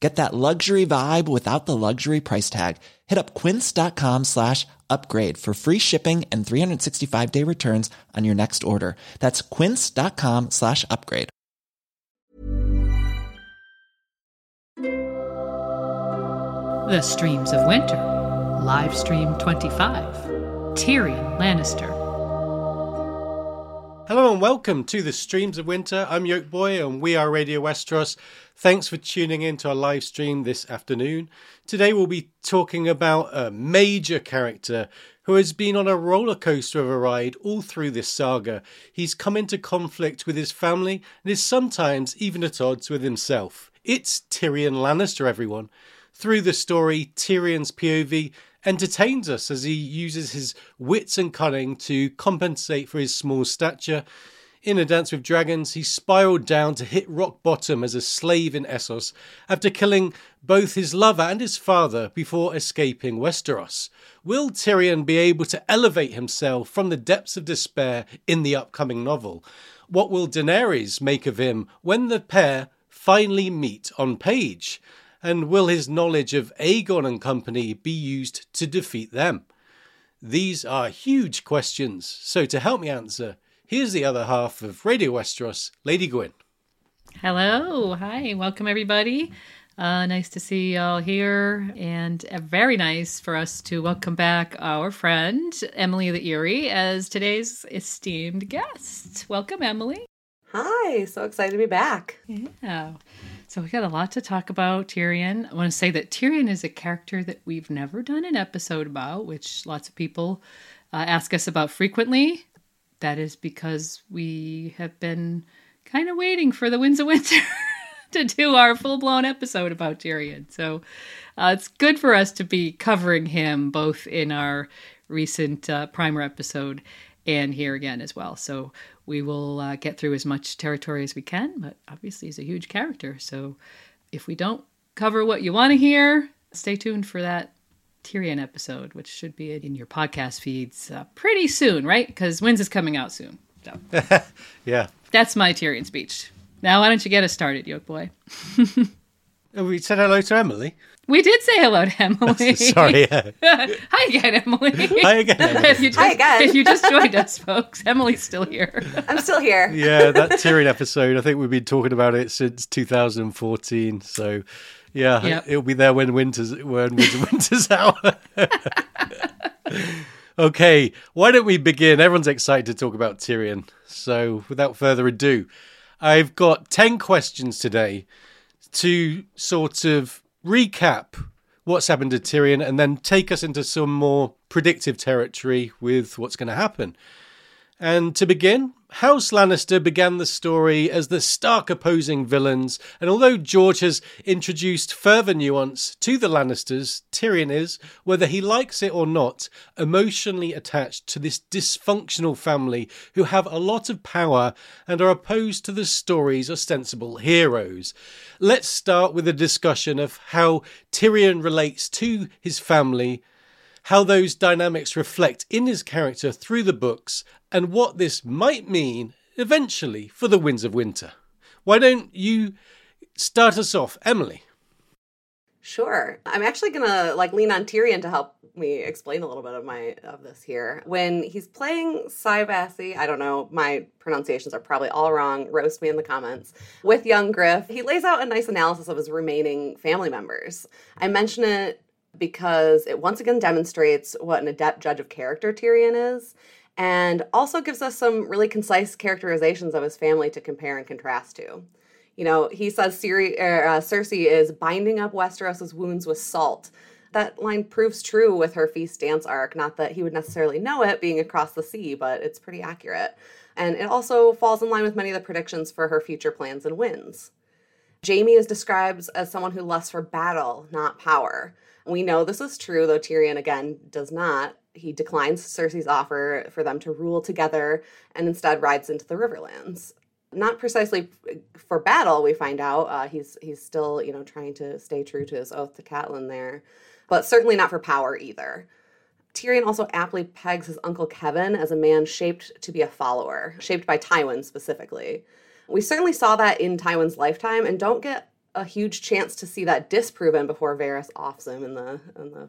Get that luxury vibe without the luxury price tag. Hit up quince.com slash upgrade for free shipping and 365 day returns on your next order. That's quince.com slash upgrade. The Streams of Winter, live stream 25. Tyrion Lannister. Hello and welcome to the Streams of Winter. I'm Yoke Boy and we are Radio Westeros. Thanks for tuning in to our live stream this afternoon. Today we'll be talking about a major character who has been on a roller coaster of a ride all through this saga. He's come into conflict with his family and is sometimes even at odds with himself. It's Tyrion Lannister, everyone. Through the story, Tyrion's POV entertains us as he uses his wits and cunning to compensate for his small stature. In A Dance with Dragons, he spiraled down to hit rock bottom as a slave in Essos after killing both his lover and his father before escaping Westeros. Will Tyrion be able to elevate himself from the depths of despair in the upcoming novel? What will Daenerys make of him when the pair finally meet on page? And will his knowledge of Aegon and company be used to defeat them? These are huge questions, so to help me answer, here's the other half of Radio Westeros, Lady Gwyn. Hello. Hi. Welcome, everybody. Uh, nice to see y'all here, and uh, very nice for us to welcome back our friend Emily the Erie as today's esteemed guest. Welcome, Emily. Hi, so excited to be back. Yeah. So we got a lot to talk about Tyrion. I want to say that Tyrion is a character that we've never done an episode about, which lots of people uh, ask us about frequently. That is because we have been kind of waiting for the Winds of Winter to do our full blown episode about Tyrion. So uh, it's good for us to be covering him both in our recent uh, primer episode and here again as well. So we will uh, get through as much territory as we can, but obviously he's a huge character. So if we don't cover what you want to hear, stay tuned for that Tyrion episode, which should be in your podcast feeds uh, pretty soon, right? Because Winds is coming out soon. So Yeah. that's my Tyrion speech. Now, why don't you get us started, Yoke Boy? Oh, we said hello to Emily. We did say hello to Emily. Sorry. yeah. Hi again, Emily. Hi again, Emily. if, you just, Hi again. if you just joined us, folks, Emily's still here. I'm still here. yeah, that Tyrion episode. I think we've been talking about it since 2014. So, yeah, Yep. it'll be there when winter's when winter's out. okay, why don't we begin? Everyone's excited to talk about Tyrion. So, without further ado, I've got ten questions today to sort of recap what's happened to Tyrion and then take us into some more predictive territory with what's going to happen. And to begin, House Lannister began the story as the stark opposing villains, and although George has introduced further nuance to the Lannisters, Tyrion is, whether he likes it or not, emotionally attached to this dysfunctional family who have a lot of power and are opposed to the story's ostensible heroes. Let's start with a discussion of how Tyrion relates to his family how those dynamics reflect in his character through the books, and what this might mean eventually for the Winds of Winter. Why don't you start us off, Emily? Sure. I'm actually gonna like lean on Tyrion to help me explain a little bit of my of this here. When he's playing Cybassi, I don't know, my pronunciations are probably all wrong. Roast me in the comments. With young Griff, he lays out a nice analysis of his remaining family members. I mention it because it once again demonstrates what an adept judge of character Tyrion is. and also gives us some really concise characterizations of his family to compare and contrast to. You know, he says Ciri, er, uh, Cersei is binding up Westeros's wounds with salt. That line proves true with her feast dance arc. Not that he would necessarily know it being across the sea, but it's pretty accurate. And it also falls in line with many of the predictions for her future plans and wins. Jaime is described as someone who lusts for battle, not power. We know this is true, though Tyrion again does not. He declines Cersei's offer for them to rule together and instead rides into the Riverlands. Not precisely for battle, we find out. Uh, he's he's still, you know, trying to stay true to his oath to Catelyn there, but certainly not for power either. Tyrion also aptly pegs his uncle Kevan as a man shaped to be a follower, shaped by Tywin specifically. We certainly saw that in Tywin's lifetime, and don't get a huge chance to see that disproven before Varys offs him in the in the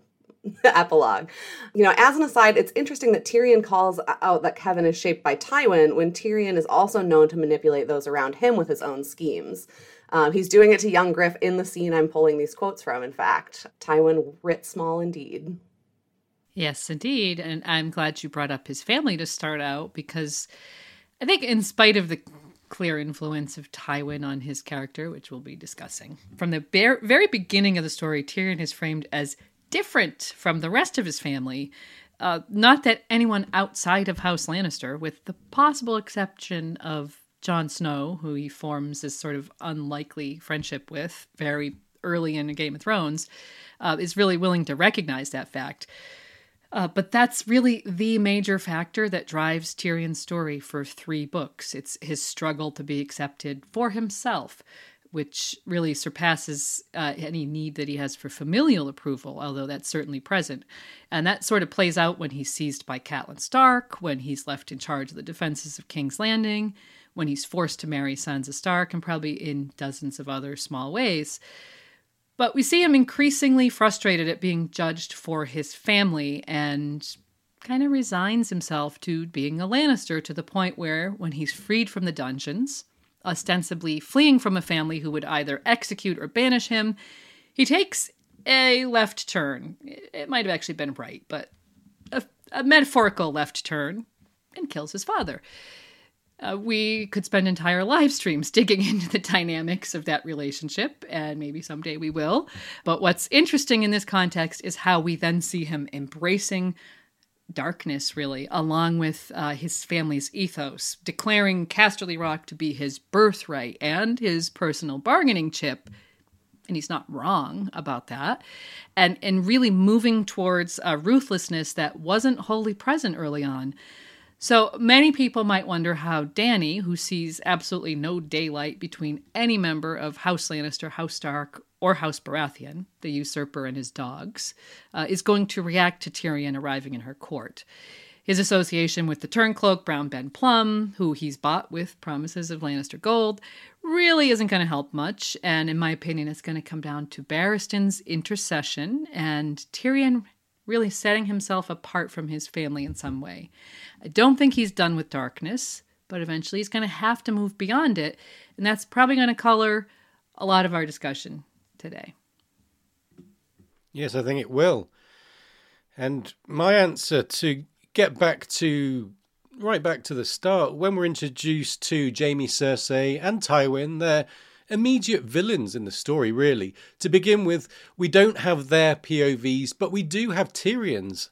epilogue. You know, as an aside, it's interesting that Tyrion calls out that Kevan is shaped by Tywin when Tyrion is also known to manipulate those around him with his own schemes. Um, he's doing it to young Griff in the scene I'm pulling these quotes from, in fact. Tywin writ small indeed. Yes, indeed. And I'm glad you brought up his family to start out because I think, in spite of the clear influence of Tywin on his character, which we'll be discussing. From the bare, very beginning of the story, Tyrion is framed as different from the rest of his family. Uh, not that anyone outside of House Lannister, with the possible exception of Jon Snow, who he forms this sort of unlikely friendship with very early in Game of Thrones, uh, is really willing to recognize that fact. Uh, but that's really the major factor that drives Tyrion's story for three books. It's his struggle to be accepted for himself, which really surpasses uh, any need that he has for familial approval, although that's certainly present. And that sort of plays out when he's seized by Catelyn Stark, when he's left in charge of the defenses of King's Landing, when he's forced to marry Sansa Stark, and probably in dozens of other small ways. But we see him increasingly frustrated at being judged for his family and kind of resigns himself to being a Lannister to the point where, when he's freed from the dungeons, ostensibly fleeing from a family who would either execute or banish him, he takes a left turn. It might have actually been right, but a, a metaphorical left turn and kills his father. Uh, we could spend entire live streams digging into the dynamics of that relationship, and maybe someday we will. But what's interesting in this context is how we then see him embracing darkness, really, along with uh, his family's ethos, declaring Casterly Rock to be his birthright and his personal bargaining chip. And he's not wrong about that. And, and really moving towards a ruthlessness that wasn't wholly present early on. So many people might wonder how Dany, who sees absolutely no daylight between any member of House Lannister, House Stark, or House Baratheon, the usurper and his dogs, uh, is going to react to Tyrion arriving in her court. His association with the turncloak Brown Ben Plumm, who he's bought with promises of Lannister gold, really isn't going to help much. And in my opinion, it's going to come down to Barristan's intercession and Tyrion really setting himself apart from his family in some way. I don't think he's done with darkness, but eventually he's going to have to move beyond it. And that's probably going to color a lot of our discussion today. Yes, I think it will. And my answer to get back to right back to the start, when we're introduced to Jaime Cersei and Tywin, they're immediate villains in the story, really. To begin with, we don't have their POVs, but we do have Tyrion's.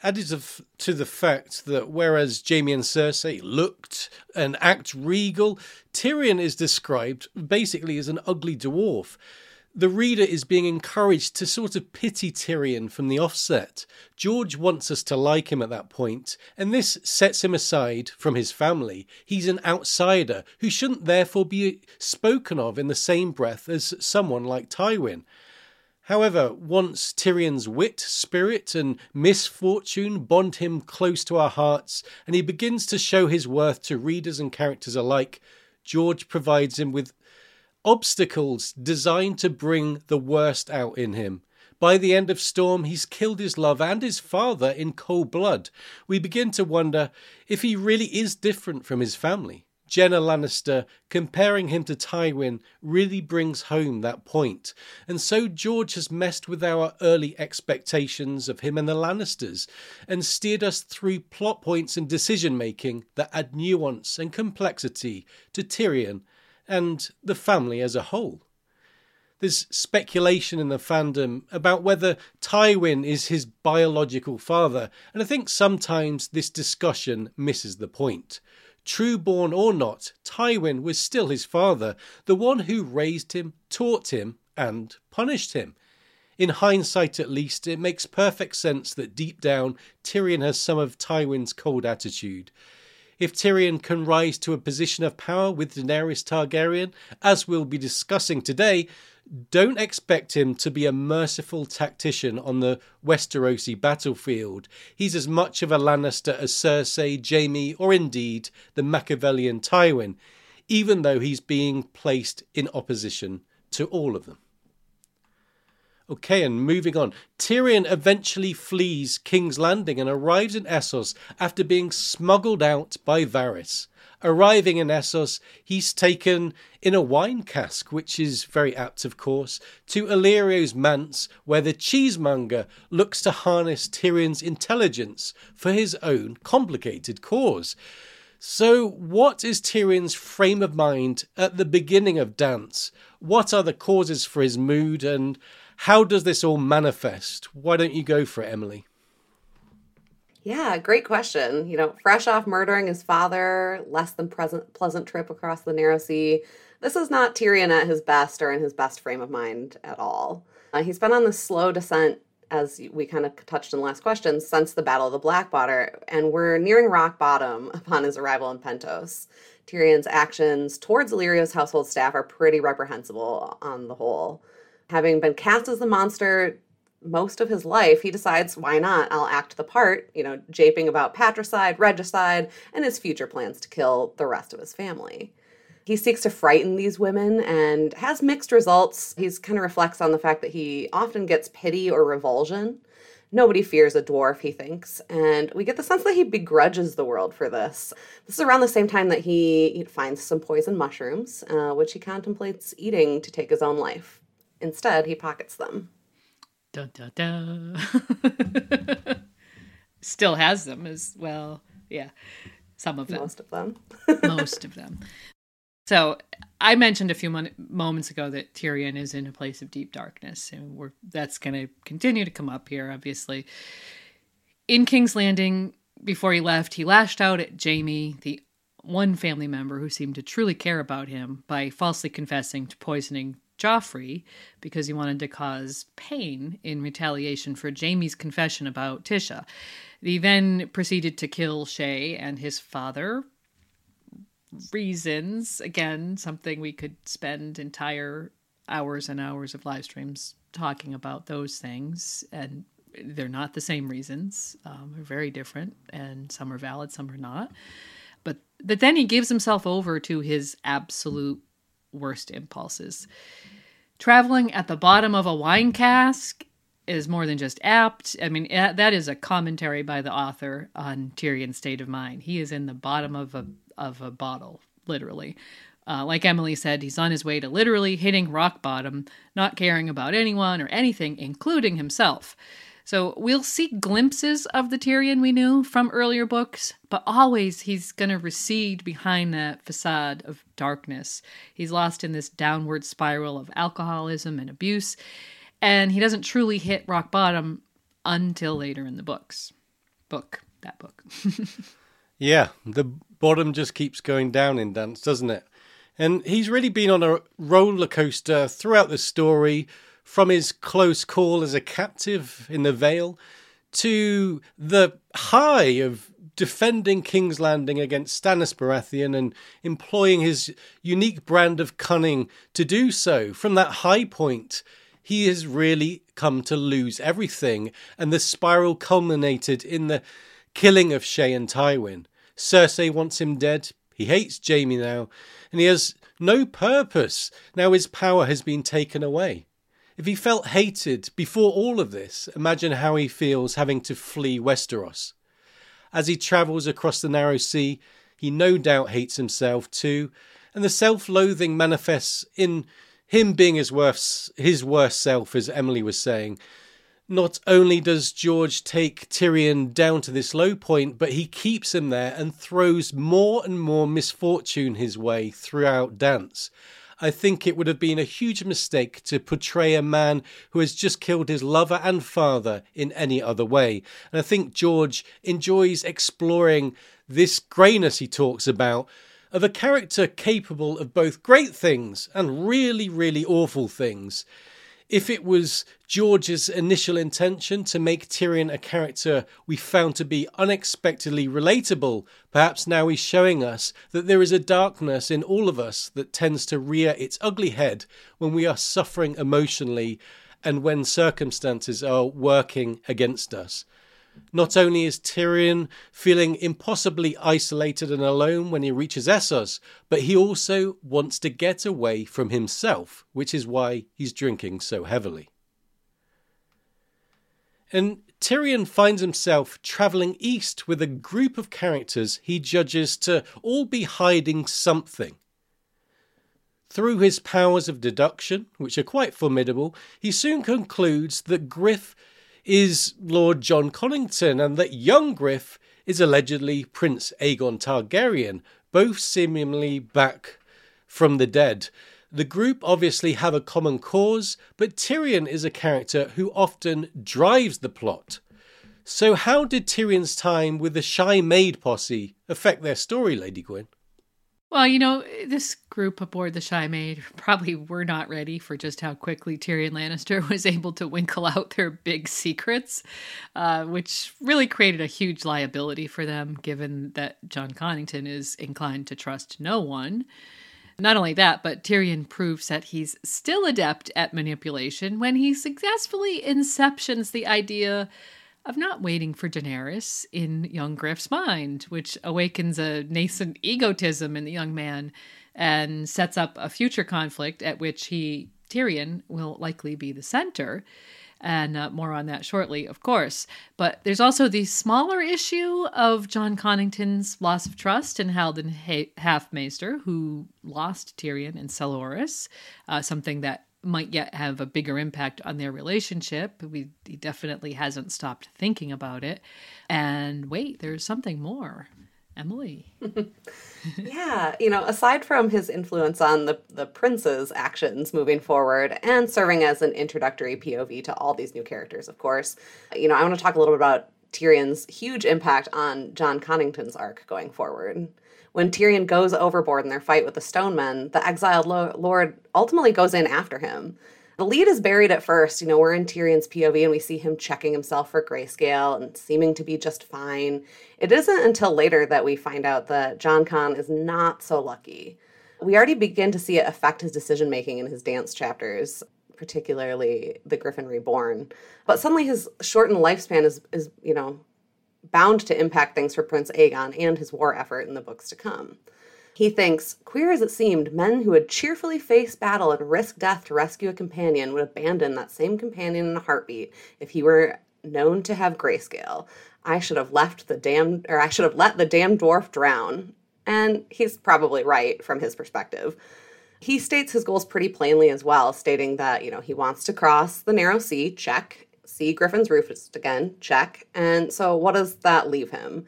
Added to the fact that whereas Jaime and Cersei looked and act regal, Tyrion is described basically as an ugly dwarf the reader is being encouraged to sort of pity Tyrion from the offset. George wants us to like him at that point, and this sets him aside from his family. He's an outsider who shouldn't therefore be spoken of in the same breath as someone like Tywin. However, once Tyrion's wit, spirit, and misfortune bond him close to our hearts, and he begins to show his worth to readers and characters alike, George provides him with obstacles designed to bring the worst out in him. By the end of Storm, he's killed his love and his father in cold blood. We begin to wonder if he really is different from his family. Genna Lannister comparing him to Tywin really brings home that point. And so George has messed with our early expectations of him and the Lannisters and steered us through plot points and decision making that add nuance and complexity to Tyrion and the family as a whole. There's speculation in the fandom about whether Tywin is his biological father, and I think sometimes this discussion misses the point. True born or not, Tywin was still his father, the one who raised him, taught him, and punished him. In hindsight, at least, it makes perfect sense that deep down Tyrion has some of Tywin's cold attitude. If Tyrion can rise to a position of power with Daenerys Targaryen, as we'll be discussing today, don't expect him to be a merciful tactician on the Westerosi battlefield. He's as much of a Lannister as Cersei, Jaime, or indeed the Machiavellian Tywin, even though he's being placed in opposition to all of them. Okay, and moving on. Tyrion eventually flees King's Landing and arrives in Essos after being smuggled out by Varys. Arriving in Essos, he's taken in a wine cask, which is very apt, of course, to Illyrio's manse, where the cheesemonger looks to harness Tyrion's intelligence for his own complicated cause. So, what is Tyrion's frame of mind at the beginning of Dance? What are the causes for his mood, and how does this all manifest? Why don't you go for it, Emily? Yeah, great question. You know, fresh off murdering his father, less than present, pleasant trip across the narrow sea. This is not Tyrion at his best or in his best frame of mind at all. Uh, he's been on this slow descent, as we kind of touched in the last question, since the Battle of the Blackwater, and we're nearing rock bottom upon his arrival in Pentos. Tyrion's actions towards Illyrio's household staff are pretty reprehensible on the whole. Having been cast as the monster, most of his life, he decides, why not? I'll act the part, you know, japing about patricide, regicide, and his future plans to kill the rest of his family. He seeks to frighten these women and has mixed results. He's kind of reflects on the fact that he often gets pity or revulsion. Nobody fears a dwarf, he thinks, and we get the sense that he begrudges the world for this. This is around the same time that he finds some poison mushrooms, uh, which he contemplates eating to take his own life. Instead, he pockets them. Da, da, da. Still has them as well. Yeah, some of them. Most of them. Most of them. So I mentioned a few mon- moments ago that Tyrion is in a place of deep darkness, and we're that's going to continue to come up here. Obviously, in King's Landing, before he left, he lashed out at Jaime, the one family member who seemed to truly care about him, by falsely confessing to poisoning Joffrey because he wanted to cause pain in retaliation for Jaime's confession about Tysha. He then proceeded to kill Shae and his father. Reasons, again, something we could spend entire hours and hours of live streams talking about those things. And they're not the same reasons, um, they're very different, and some are valid, some are not. But, but then he gives himself over to his absolute worst impulses. Traveling at the bottom of a wine cask is more than just apt. I mean, that is a commentary by the author on Tyrion's state of mind. He is in the bottom of a of a bottle, literally. Uh, like Emily said, he's on his way to literally hitting rock bottom, not caring about anyone or anything, including himself. So we'll see glimpses of the Tyrion we knew from earlier books, but always he's going to recede behind that facade of darkness. He's lost in this downward spiral of alcoholism and abuse, and he doesn't truly hit rock bottom until later in the books. Book, that book. yeah, the bottom just keeps going down in Dance, doesn't it? And he's really been on a roller coaster throughout the story from his close call as a captive in the Vale to the high of defending King's Landing against Stannis Baratheon and employing his unique brand of cunning to do so. From that high point, he has really come to lose everything, and the spiral culminated in the killing of Shae and Tywin. Cersei wants him dead. He hates Jaime now, and he has no purpose now his power has been taken away. If he felt hated before all of this, imagine how he feels having to flee Westeros. As he travels across the narrow sea, He no doubt hates himself too, and the self loathing manifests in him being his worst, his worst self, as Emily was saying. Not only does George take Tyrion down to this low point, but he keeps him there and throws more and more misfortune his way throughout Dance. I think it would have been a huge mistake to portray a man who has just killed his lover and father in any other way. And I think George enjoys exploring this greyness he talks about of a character capable of both great things and really, really awful things if it was George's initial intention to make Tyrion a character we found to be unexpectedly relatable, perhaps now he's showing us that there is a darkness in all of us that tends to rear its ugly head when we are suffering emotionally and when circumstances are working against us. Not only is Tyrion feeling impossibly isolated and alone when he reaches Essos, but he also wants to get away from himself, which is why he's drinking so heavily. And Tyrion finds himself travelling east with a group of characters he judges to all be hiding something. Through his powers of deduction, which are quite formidable, he soon concludes that Griff is Lord Jon Connington, and that young Griff is allegedly Prince Aegon Targaryen, both seemingly back from the dead. The group obviously have a common cause, but Tyrion is a character who often drives the plot. So, how did Tyrion's time with the Shy Maid posse affect their story, Lady Gwyn? Well, you know, this group aboard the Shy Maid probably were not ready for just how quickly Tyrion Lannister was able to winkle out their big secrets, uh, which really created a huge liability for them, given that Jon Connington is inclined to trust no one. Not only that, but Tyrion proves that he's still adept at manipulation when he successfully inceptions the idea of not waiting for Daenerys in young Griff's mind, which awakens a nascent egotism in the young man and sets up a future conflict at which he, Tyrion, will likely be the center. And uh, more on that shortly, of course. But there's also the smaller issue of Jon Connington's loss of trust in Haldon ha- Halfmaester, who lost Tyrion and Selhorys, uh, something that might yet have a bigger impact on their relationship. We, he definitely hasn't stopped thinking about it. And wait, there's something more. Emily. yeah, you know, aside from his influence on the, the prince's actions moving forward and serving as an introductory POV to all these new characters, of course, you know, I want to talk a little bit about Tyrion's huge impact on Jon Connington's arc going forward. When Tyrion goes overboard in their fight with the Stonemen, the exiled lo- lord ultimately goes in after him. The lead is buried at first. You know, we're in Tyrion's POV and we see him checking himself for grayscale and seeming to be just fine. It isn't until later that we find out that Jon Con is not so lucky. We already begin to see it affect his decision making in his dance chapters, particularly The Griffin Reborn. But suddenly his shortened lifespan is, is you know, bound to impact things for Prince Aegon and his war effort in the books to come. He thinks, queer as it seemed, men who would cheerfully face battle and risk death to rescue a companion would abandon that same companion in a heartbeat if he were known to have grayscale. I should have left the damn or I should have let the damn dwarf drown. And he's probably right from his perspective. He states his goals pretty plainly as well, stating that, you know, he wants to cross the narrow sea, check, see Griffin's Roost again, check. And so, what does that leave him?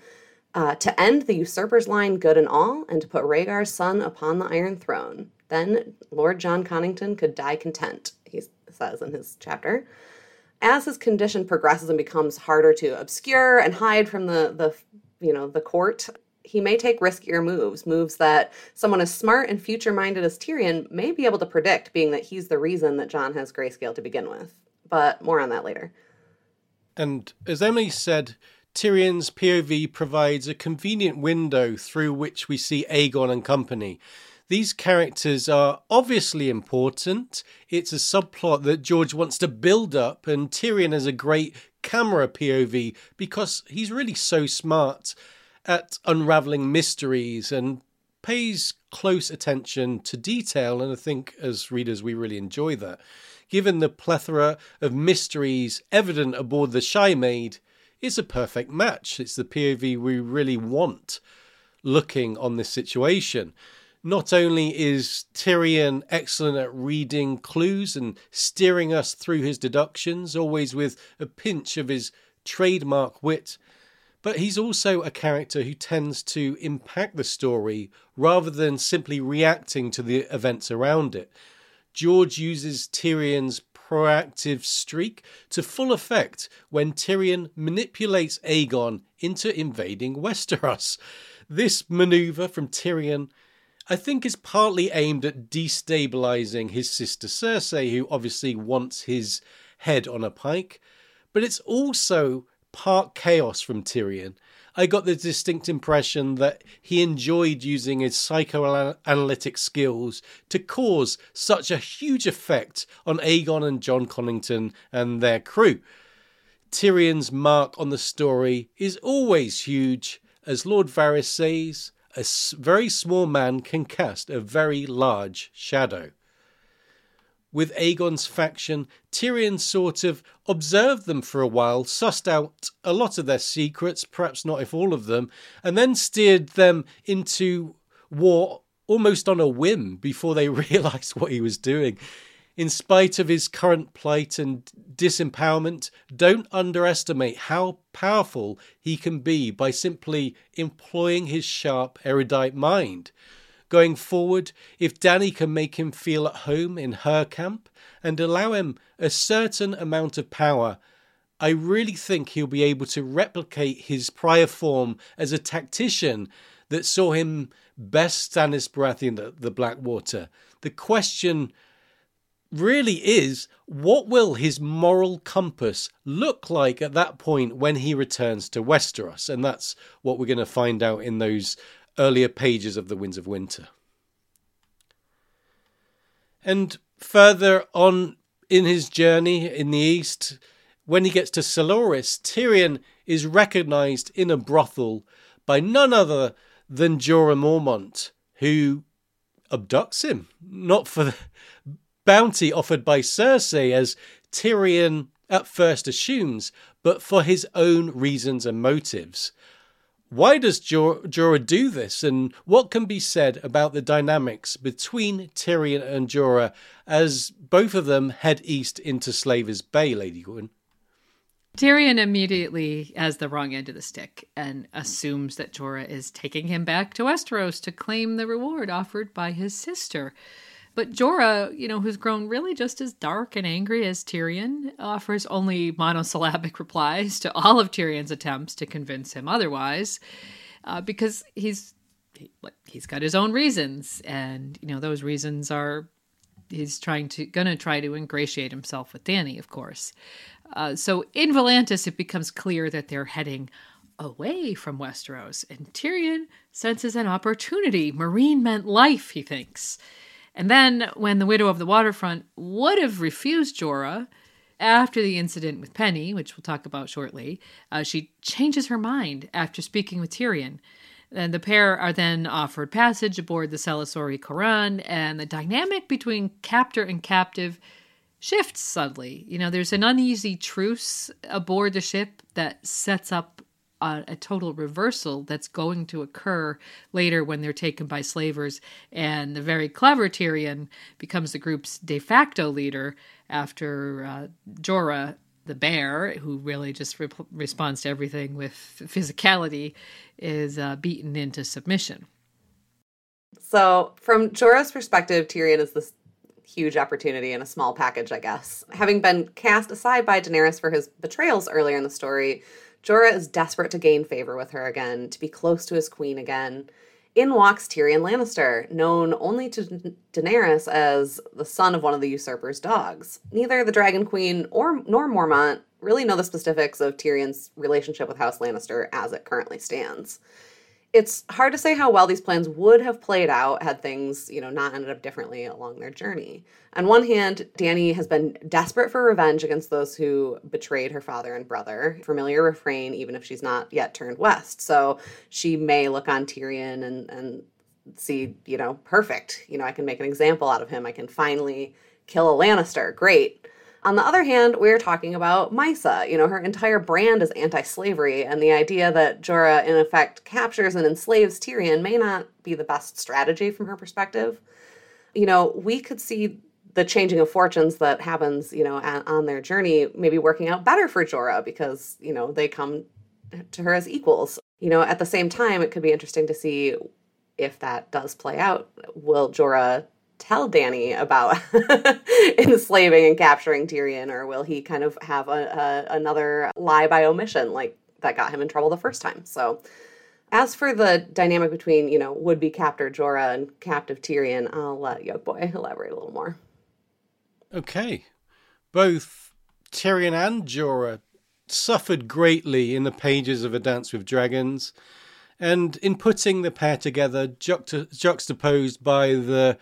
Uh, to end the usurper's line good and all, and to put Rhaegar's son upon the Iron Throne. Then Lord Jon Connington could die content, he says in his chapter. As his condition progresses and becomes harder to obscure and hide from the, the you know, the court, he may take riskier moves, moves that someone as smart and future minded as Tyrion may be able to predict, being that he's the reason that Jon has grayscale to begin with but more on that later. And as Emily said, Tyrion's POV provides a convenient window through which we see Aegon and company. These characters are obviously important. It's a subplot that George wants to build up, and Tyrion is a great camera POV because he's really so smart at unraveling mysteries and pays close attention to detail. And I think as readers, we really enjoy that given the plethora of mysteries evident aboard the Shy Maid, it's a perfect match. It's the POV we really want. looking on this situation. Not only is Tyrion excellent at reading clues and steering us through his deductions, always with a pinch of his trademark wit, but he's also a character who tends to impact the story rather than simply reacting to the events around it. George uses Tyrion's proactive streak to full effect when Tyrion manipulates Aegon into invading Westeros. This maneuver from Tyrion, I think, is partly aimed at destabilizing his sister Cersei, who obviously wants his head on a pike, but it's also part chaos from Tyrion. I got the distinct impression that he enjoyed using his psychoanalytic skills to cause such a huge effect on Aegon and Jon Connington and their crew. Tyrion's mark on the story is always huge, as Lord Varys says, a very small man can cast a very large shadow with Aegon's faction, Tyrion sort of observed them for a while, sussed out a lot of their secrets, perhaps not if all of them, and then steered them into war almost on a whim before they realized what he was doing. In spite of his current plight and disempowerment, don't underestimate how powerful he can be by simply employing his sharp, erudite mind going forward if Dany can make him feel at home in her camp and allow him a certain amount of power. I really think he'll be able to replicate his prior form as a tactician that saw him best Stannis Baratheon the, the Blackwater. The question really is what will his moral compass look like at that point when he returns to Westeros? And that's what we're going to find out in those earlier pages of The Winds of Winter. And further on in his journey in the east, when he gets to Selhorys, Tyrion is recognized in a brothel by none other than Jorah Mormont, who abducts him, not for the bounty offered by Cersei, as Tyrion at first assumes, but for his own reasons and motives. Why does Jorah do this, and what can be said about the dynamics between Tyrion and Jorah as both of them head east into Slaver's Bay, Lady Gwyn? Tyrion immediately has the wrong end of the stick and assumes that Jorah is taking him back to Westeros to claim the reward offered by his sister. But Jorah, you know, who's grown really just as dark and angry as Tyrion, offers only monosyllabic replies to all of Tyrion's attempts to convince him otherwise, uh, because he's he, he's got his own reasons, and you know those reasons are he's trying to gonna try to ingratiate himself with Dany, of course. Uh, so in Volantis, it becomes clear that they're heading away from Westeros, and Tyrion senses an opportunity. Meereen meant life, he thinks. And then, when the widow of the waterfront would have refused Jorah after the incident with Penny, which we'll talk about shortly, uh, she changes her mind after speaking with Tyrion. And the pair are then offered passage aboard the Selaesori Qhoran, and the dynamic between captor and captive shifts subtly. You know, there's an uneasy truce aboard the ship that sets up a, a, total reversal that's going to occur later when they're taken by slavers. And the very clever Tyrion becomes the group's de facto leader after uh, Jorah, the bear, who really just re- responds to everything with physicality, is uh, beaten into submission. So, from Jorah's perspective, Tyrion is this huge opportunity in a small package, I guess. Having been cast aside by Daenerys for his betrayals earlier in the story, Jorah is desperate to gain favor with her again, to be close to his queen again. In walks Tyrion Lannister, known only to Daenerys as the son of one of the usurper's dogs. Neither the Dragon Queen or nor Mormont really know the specifics of Tyrion's relationship with House Lannister as it currently stands it's hard to say how well these plans would have played out had things, you know, not ended up differently along their journey. On one hand, Dany has been desperate for revenge against those who betrayed her father and brother. Familiar refrain, even if she's not yet turned west. So she may look on Tyrion and, and see, you know, perfect. You know, I can make an example out of him. I can finally kill a Lannister. Great. On the other hand, we're talking about Mhysa. You know, her entire brand is anti slavery, and the idea that Jorah, in effect, captures and enslaves Tyrion may not be the best strategy from her perspective. You know, we could see the changing of fortunes that happens, you know, on their journey maybe working out better for Jorah because, you know, they come to her as equals. You know, at the same time, it could be interesting to see if that does play out. Will Jorah tell Dany about enslaving and capturing Tyrion, or will he kind of have a, a, another lie by omission like that got him in trouble the first time? So, as for the dynamic between you know would be captor Jorah and captive Tyrion, I'll let Yoke Boy elaborate a little more. Okay, both Tyrion and Jorah suffered greatly in the pages of A Dance with Dragons. And in putting the pair together, juxta- juxtaposed by the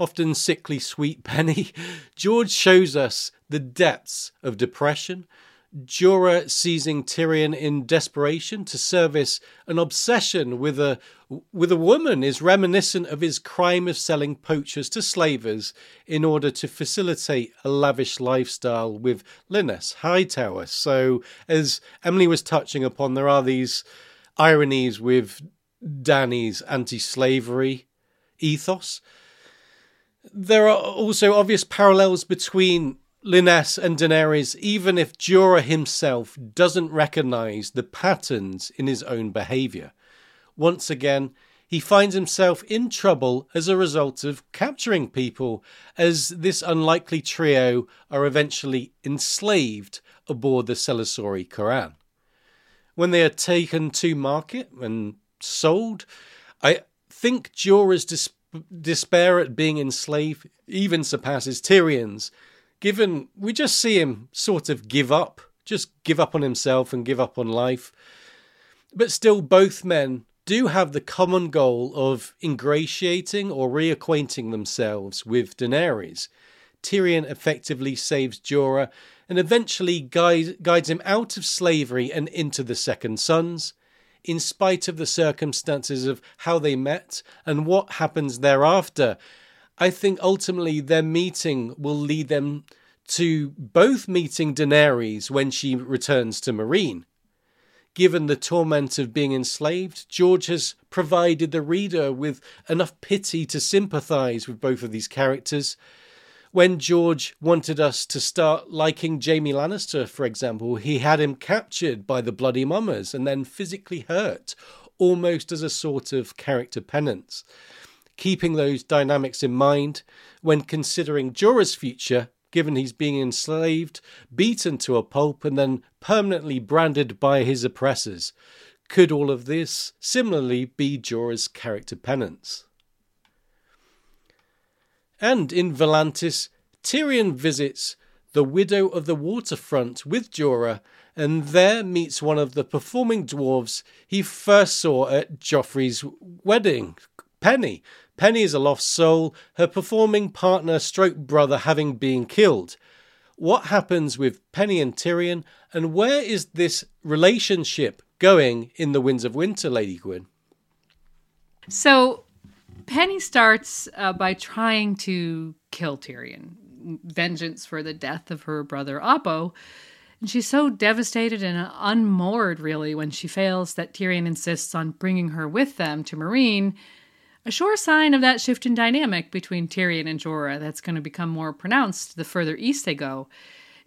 often sickly sweet Penny, George shows us the depths of depression. Jorah seizing Tyrion in desperation to service an obsession with a with a woman is reminiscent of his crime of selling poachers to slavers in order to facilitate a lavish lifestyle with Lynesse Hightower. So, as Emily was touching upon, there are these ironies with Dany's anti-slavery ethos there are also obvious parallels between Lynesse and Daenerys, even if Jorah himself doesn't recognize the patterns in his own behavior. Once again, he finds himself in trouble as a result of capturing people, as this unlikely trio are eventually enslaved aboard the Selaesori Qhoran. When they are taken to market and sold, I think Jorah's dis- despair at being enslaved even surpasses Tyrion's, given we just see him sort of give up, just give up on himself and give up on life. But still, both men do have the common goal of ingratiating or reacquainting themselves with Daenerys. Tyrion effectively saves Jorah and eventually guides, guides him out of slavery and into the Second Sons in spite of the circumstances of how they met and what happens thereafter. I think ultimately their meeting will lead them to both meeting Daenerys when she returns to Meereen. Given the torment of being enslaved, George has provided the reader with enough pity to sympathise with both of these characters when George wanted us to start liking Jaime Lannister, for example, he had him captured by the Bloody Mummers and then physically hurt, almost as a sort of character penance. Keeping those dynamics in mind when considering Jorah's future, given he's being enslaved, beaten to a pulp, and then permanently branded by his oppressors, could all of this similarly be Jorah's character penance? And in Volantis, Tyrion visits the widow of the waterfront with Jorah and there meets one of the performing dwarves he first saw at Joffrey's wedding, Penny. Penny is a lost soul, her performing partner stroke brother having been killed. What happens with Penny and Tyrion, and where is this relationship going in the Winds of Winter, Lady Gwyn? So Penny starts uh, by trying to kill Tyrion, vengeance for the death of her brother Oppo. And she's so devastated and unmoored, really, when she fails that Tyrion insists on bringing her with them to Meereen, A sure sign of that shift in dynamic between Tyrion and Jorah that's going to become more pronounced the further east they go.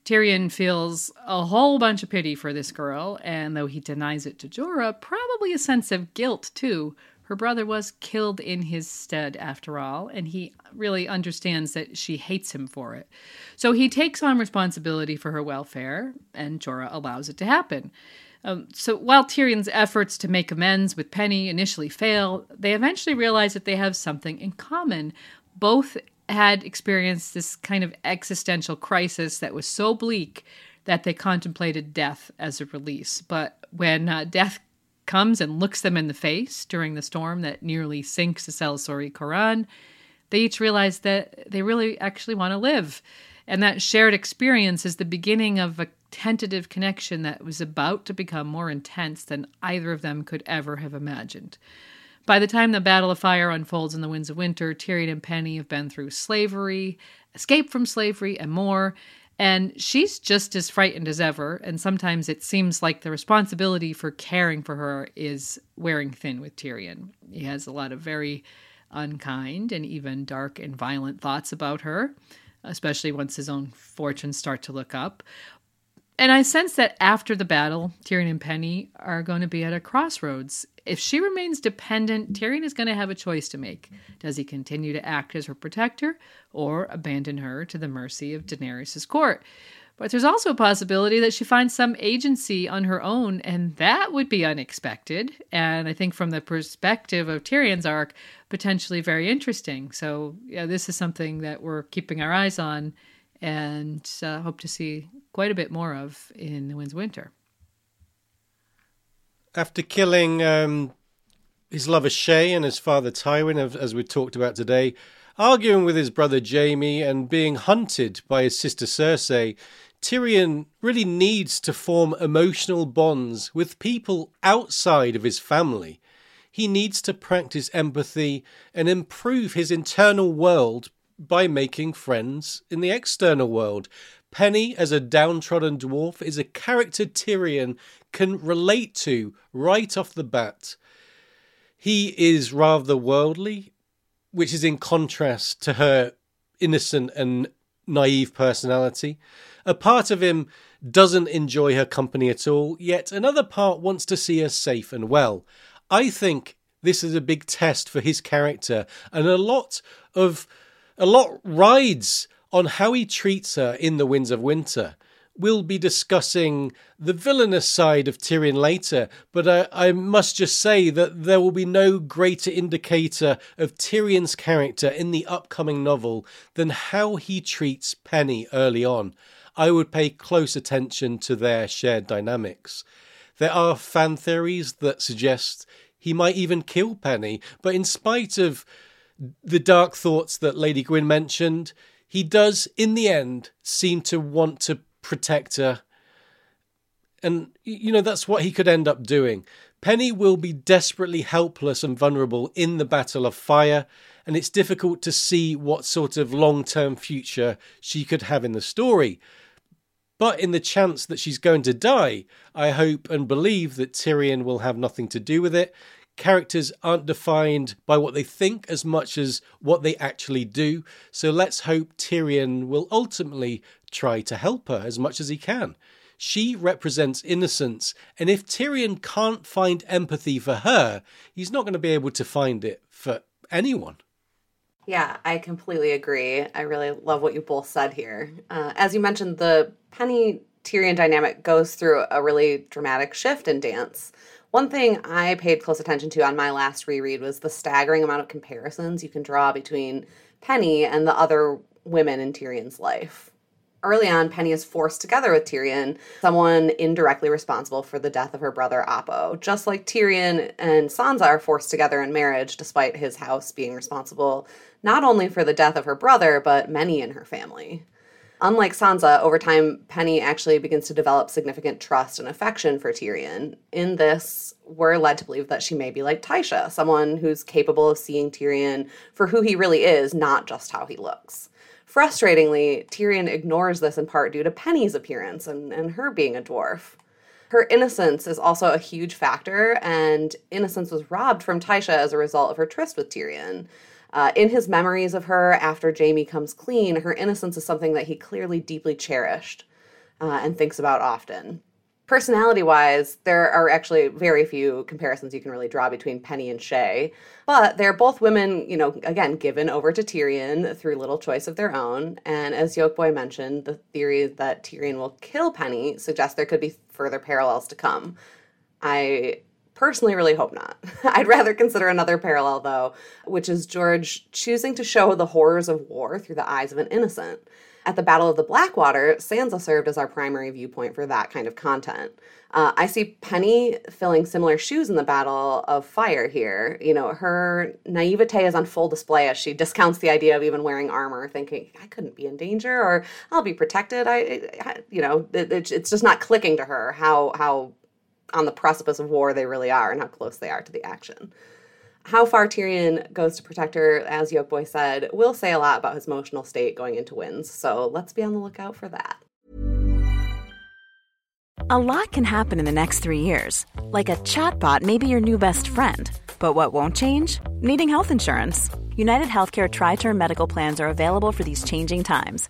Tyrion feels a whole bunch of pity for this girl, and though he denies it to Jorah, probably a sense of guilt too her brother was killed in his stead, after all, and he really understands that she hates him for it. So he takes on responsibility for her welfare, and Jorah allows it to happen. Um, so while Tyrion's efforts to make amends with Penny initially fail, they eventually realize that they have something in common. Both had experienced this kind of existential crisis that was so bleak that they contemplated death as a release. But when uh, death comes and looks them in the face during the storm that nearly sinks the Selaesori Qhoran, they each realize that they really actually want to live. And that shared experience is the beginning of a tentative connection that was about to become more intense than either of them could ever have imagined. By the time the Battle of Fire unfolds in the Winds of Winter, Tyrion and Penny have been through slavery, escape from slavery, and more, And she's just as frightened as ever. And sometimes it seems like the responsibility for caring for her is wearing thin with Tyrion. He has a lot of very unkind and even dark and violent thoughts about her, especially once his own fortunes start to look up. And I sense that after the battle, Tyrion and Penny are going to be at a crossroads. If she remains dependent, Tyrion is going to have a choice to make. Does he continue to act as her protector or abandon her to the mercy of Daenerys' court? But there's also a possibility that she finds some agency on her own, and that would be unexpected. And I think from the perspective of Tyrion's arc, potentially very interesting. So, yeah, this is something that we're keeping our eyes on and uh, hope to see quite a bit more of in The Winds Winter. After killing um, his lover Shae and his father Tywin, as we talked about today, arguing with his brother Jaime and being hunted by his sister Cersei, Tyrion really needs to form emotional bonds with people outside of his family. He needs to practice empathy and improve his internal world by making friends in the external world. Penny, as a downtrodden dwarf, is a character Tyrion can relate to right off the bat. He is rather worldly, which is in contrast to her innocent and naive personality. A part of him doesn't enjoy her company at all, yet another part wants to see her safe and well. I think this is a big test for his character, and a lot of a lot rides on how he treats her in The Winds of Winter. We'll be discussing the villainous side of Tyrion later, but I, I, must just say that there will be no greater indicator of Tyrion's character in the upcoming novel than how he treats Penny early on. I would pay close attention to their shared dynamics. There are fan theories that suggest he might even kill Penny, but in spite of the dark thoughts that Lady Gwyn mentioned, he does, in the end, seem to want to protect her. And, you know, that's what he could end up doing. Penny will be desperately helpless and vulnerable in the Battle of Fire, and it's difficult to see what sort of long term future she could have in the story. But in the chance that she's going to die, I hope and believe that Tyrion will have nothing to do with it, characters aren't defined by what they think as much as what they actually do. So let's hope Tyrion will ultimately try to help her as much as he can. She represents innocence, and if Tyrion can't find empathy for her, he's not going to be able to find it for anyone. Yeah, I completely agree. I really love what you both said here. Uh, as you mentioned, the Penny Tyrion dynamic goes through a really dramatic shift in dance. One thing I paid close attention to on my last reread was the staggering amount of comparisons you can draw between Penny and the other women in Tyrion's life. Early on, Penny is forced together with Tyrion, someone indirectly responsible for the death of her brother Oppo, just like Tyrion and Sansa are forced together in marriage, despite his house being responsible not only for the death of her brother, but many in her family. Unlike Sansa, over time, Penny actually begins to develop significant trust and affection for Tyrion. In this, we're led to believe that she may be like Tysha, someone who's capable of seeing Tyrion for who he really is, not just how he looks. Frustratingly, Tyrion ignores this in part due to Penny's appearance and, and her being a dwarf. Her innocence is also a huge factor, and innocence was robbed from Tysha as a result of her tryst with Tyrion. Uh, in his memories of her after Jaime comes clean, her innocence is something that he clearly deeply cherished uh, and thinks about often. Personality wise, there are actually very few comparisons you can really draw between Penny and Shae, but they're both women, you know, again, given over to Tyrion through little choice of their own. And as Yolkboy mentioned, the theory that Tyrion will kill Penny suggests there could be further parallels to come. I personally really hope not. I'd rather consider another parallel, though, which is George choosing to show the horrors of war through the eyes of an innocent. At the Battle of the Blackwater, Sansa served as our primary viewpoint for that kind of content. Uh, I see Penny filling similar shoes in the Battle of Fire here. You know, her naivete is on full display as she discounts the idea of even wearing armor, thinking, I couldn't be in danger or I'll be protected. I, I you know, it, it's just not clicking to her how, how on the precipice of war they really are and how close they are to the action. How far Tyrion goes to protect her, as Yolkboy said, will say a lot about his emotional state going into Winds, so let's be on the lookout for that. A lot can happen in the next three years. Like a chatbot may be your new best friend. But what won't change? Needing health insurance. United Healthcare Tri Term Medical Plans are available for these changing times.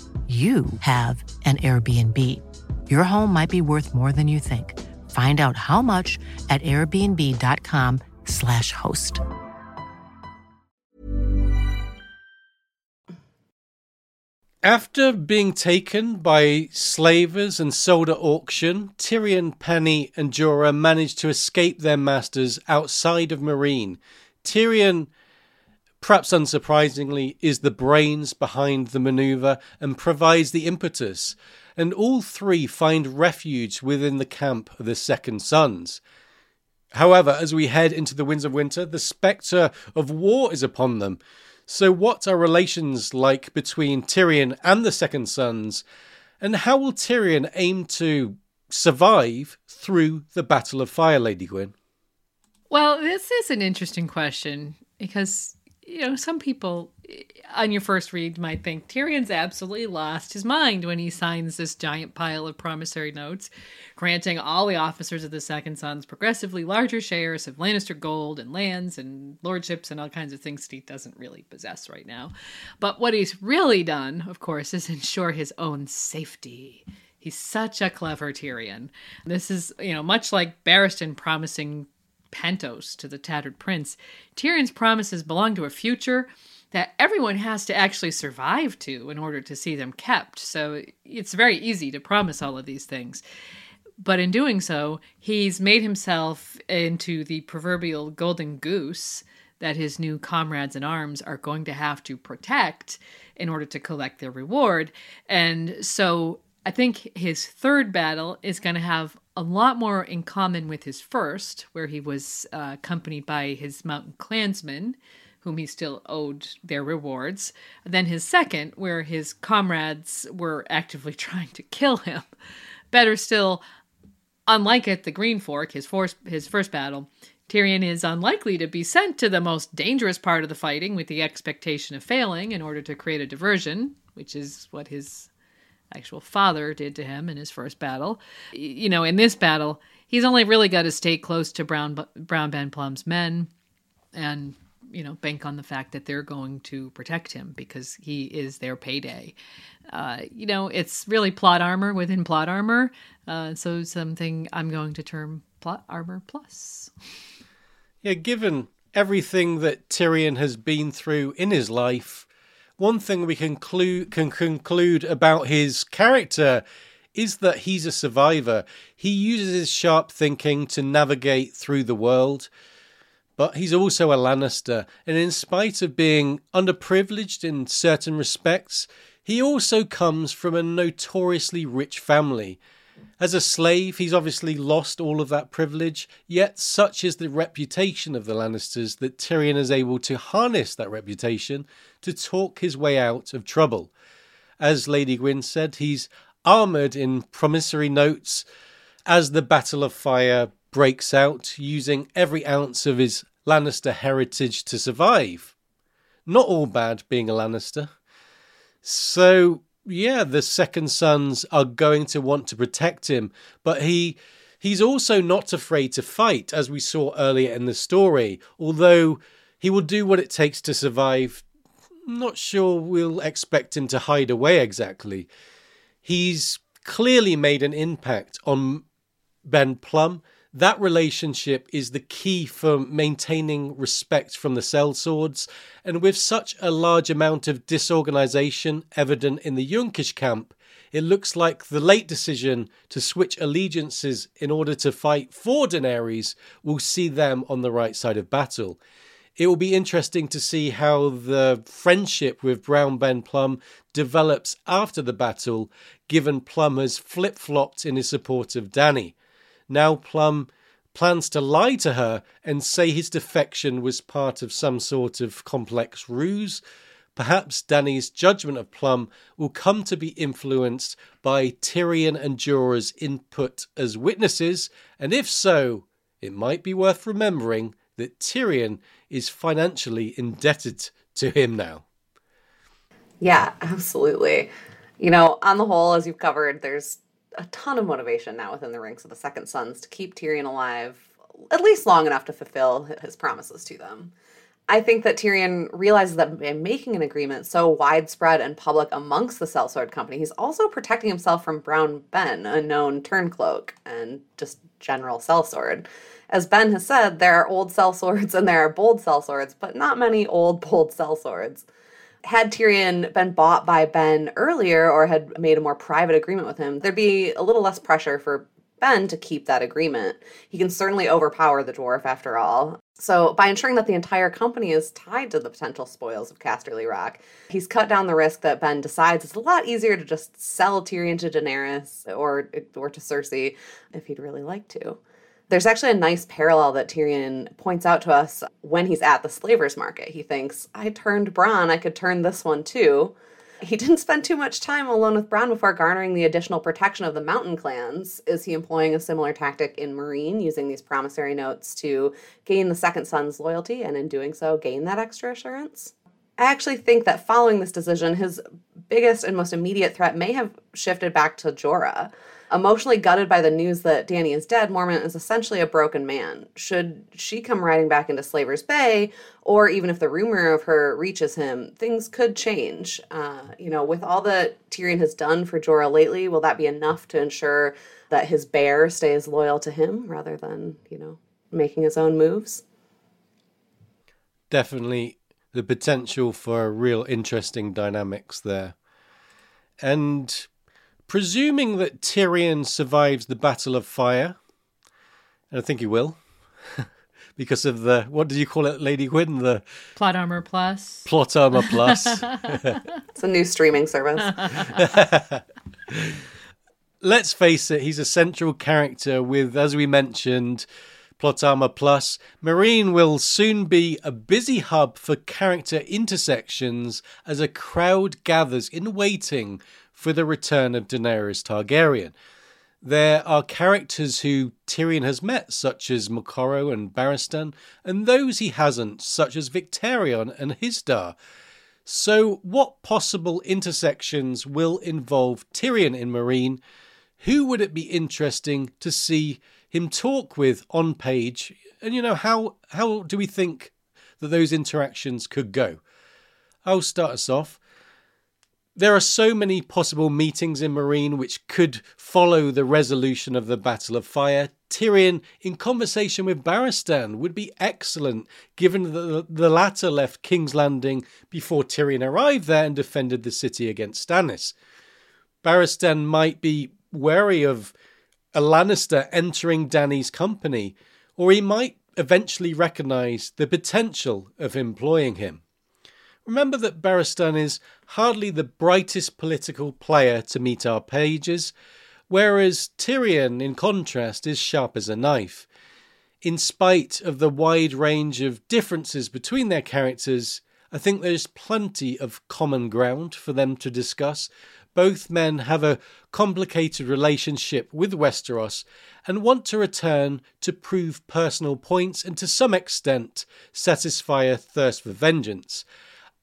you have an Airbnb. Your home might be worth more than you think. Find out how much at airbnb.com/slash host. After being taken by slavers and sold at auction, Tyrion, Penny, and Jorah manage to escape their masters outside of Meereen. Tyrion perhaps unsurprisingly, is the brains behind the maneuver and provides the impetus. And all three find refuge within the camp of the Second Sons. However, as we head into the winds of winter, the spectre of war is upon them. So, what are relations like between Tyrion and the Second Sons? And how will Tyrion aim to survive through the Battle of Fire, Lady Gwyn? Well, this is an interesting question because you know, some people eh, on your first read might think Tyrion's absolutely lost his mind when he signs this giant pile of promissory notes, granting all the officers of the Second Sons progressively larger shares of Lannister gold and lands and lordships and all kinds of things that he doesn't really possess right now. But what he's really done, of course, is ensure his own safety. He's such a clever Tyrion. This is, you know, much like Barristan promising Pentos to the tattered prince, Tyrion's promises belong to a future that everyone has to actually survive to in order to see them kept. So it's very easy to promise all of these things. But in doing so, he's made himself into the proverbial golden goose that his new comrades in arms are going to have to protect in order to collect their reward. And so I think his third battle is going to have a lot more in common with his first, where he was uh, accompanied by his mountain clansmen, whom he still owed their rewards, than his second, where his comrades were actively trying to kill him. Better still, unlike at the Green Fork, his, force, his first battle, Tyrion is unlikely to be sent to the most dangerous part of the fighting with the expectation of failing in order to create a diversion, which is what his actual father did to him in his first battle. You know, in this battle, he's only really got to stay close to Brown Brown Ben Plumm's men and you know bank on the fact that they're going to protect him because he is their payday. Uh, you know, it's really plot armor within plot armor. Uh, so something I'm going to term plot armor plus. Yeah, given everything that Tyrion has been through in his life, one thing we can, clu- can conclude about his character is that he's a survivor. He uses his sharp thinking to navigate through the world, but he's also a Lannister, and in spite of being underprivileged in certain respects, he also comes from a notoriously rich family. As a slave, he's obviously lost all of that privilege, yet such is the reputation of the Lannisters that Tyrion is able to harness that reputation to talk his way out of trouble. As Lady Gwyn said, he's armoured in promissory notes as the Battle of Fire breaks out, using every ounce of his Lannister heritage to survive. Not all bad being a Lannister. So yeah, the second sons are going to want to protect him, but he he's also not afraid to fight, as we saw earlier in the story. Although he will do what it takes to survive. Not sure we'll expect him to hide away exactly. He's clearly made an impact on Ben Plumm that relationship is the key for maintaining respect from the sellswords, and with such a large amount of disorganization evident in the Yunkish camp, it looks like the late decision to switch allegiances in order to fight for Daenerys will see them on the right side of battle. It will be interesting to see how the friendship with Brown Ben Plumm develops after the battle, given Plumm has flip flopped in his support of Dany. Now Plumm plans to lie to her and say his defection was part of some sort of complex ruse. Perhaps Dany's judgment of Plumm will come to be influenced by Tyrion and Jorah's input as witnesses, and if so, it might be worth remembering that Tyrion is financially indebted to him now. Yeah, absolutely. You know, on the whole, as you've covered, there's a ton of motivation now within the ranks of the Second Sons to keep Tyrion alive at least long enough to fulfill his promises to them. I think that Tyrion realizes that by making an agreement so widespread and public amongst the Sellsword Company, he's also protecting himself from Brown Ben, a known turncloak and just general sellsword. As Ben has said, there are old sellswords and there are bold sellswords, but not many old, bold sellswords had Tyrion been bought by Ben earlier or had made a more private agreement with him, there'd be a little less pressure for Ben to keep that agreement. He can certainly overpower the dwarf after all. So, by ensuring that the entire company is tied to the potential spoils of Casterly Rock, he's cut down the risk that Ben decides it's a lot easier to just sell Tyrion to Daenerys or or to Cersei if he'd really like to. There's actually a nice parallel that Tyrion points out to us when he's at the slavers market. He thinks, I turned Bronn, I could turn this one too. He didn't spend too much time alone with Bronn before garnering the additional protection of the mountain clans. Is he employing a similar tactic in Meereen, using these promissory notes to gain the Second Son's loyalty and in doing so gain that extra assurance? I actually think that following this decision, his biggest and most immediate threat may have shifted back to Jorah. Emotionally gutted by the news that Dany is dead, Mormont is essentially a broken man. Should she come riding back into Slaver's Bay, or even if the rumor of her reaches him, things could change. Uh, you know, with all that Tyrion has done for Jorah lately, will that be enough to ensure that his bear stays loyal to him rather than, you know, making his own moves? Definitely the potential for real interesting dynamics there. And presuming that Tyrion survives the Battle of Fire, and I think he will, because of the what did you call it, Lady Gwyn? The plot armor plus. Plot armor plus. it's a new streaming service. Let's face it, he's a central character with, as we mentioned, Plot Armor Plus. Meereen will soon be a busy hub for character intersections as a crowd gathers in waiting for the return of Daenerys Targaryen. There are characters who Tyrion has met, such as Moqorro and Barristan, and those he hasn't, such as Victarion and Hizdahr. So, what possible intersections will involve Tyrion in Meereen? Who would it be interesting to see him talk with on page? And you know, how how do we think that those interactions could go? I'll start us off. There are so many possible meetings in Meereen which could follow the resolution of the Battle of Fire. Tyrion, in conversation with Barristan, would be excellent, given that the latter left King's Landing before Tyrion arrived there and defended the city against Stannis. Barristan might be wary of a Lannister entering Dany's company, or he might eventually recognize the potential of employing him. Remember that Barristan is hardly the brightest political player to meet our pages, whereas Tyrion, in contrast, is sharp as a knife. In spite of the wide range of differences between their characters, I think there's plenty of common ground for them to discuss. Both men have a complicated relationship with Westeros and want to return to prove personal points and to some extent satisfy a thirst for vengeance.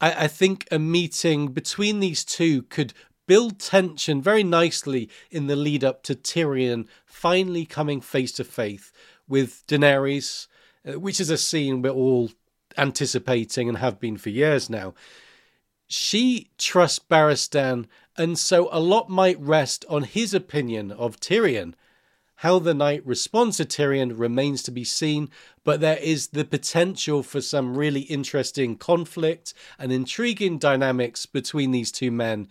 I, I think a meeting between these two could build tension very nicely in the lead up to Tyrion finally coming face to face with Daenerys, uh, which is a scene we're all anticipating and have been for years now. She trusts Barristan, and so a lot might rest on his opinion of Tyrion. How the knight responds to Tyrion remains to be seen, but there is the potential for some really interesting conflict and intriguing dynamics between these two men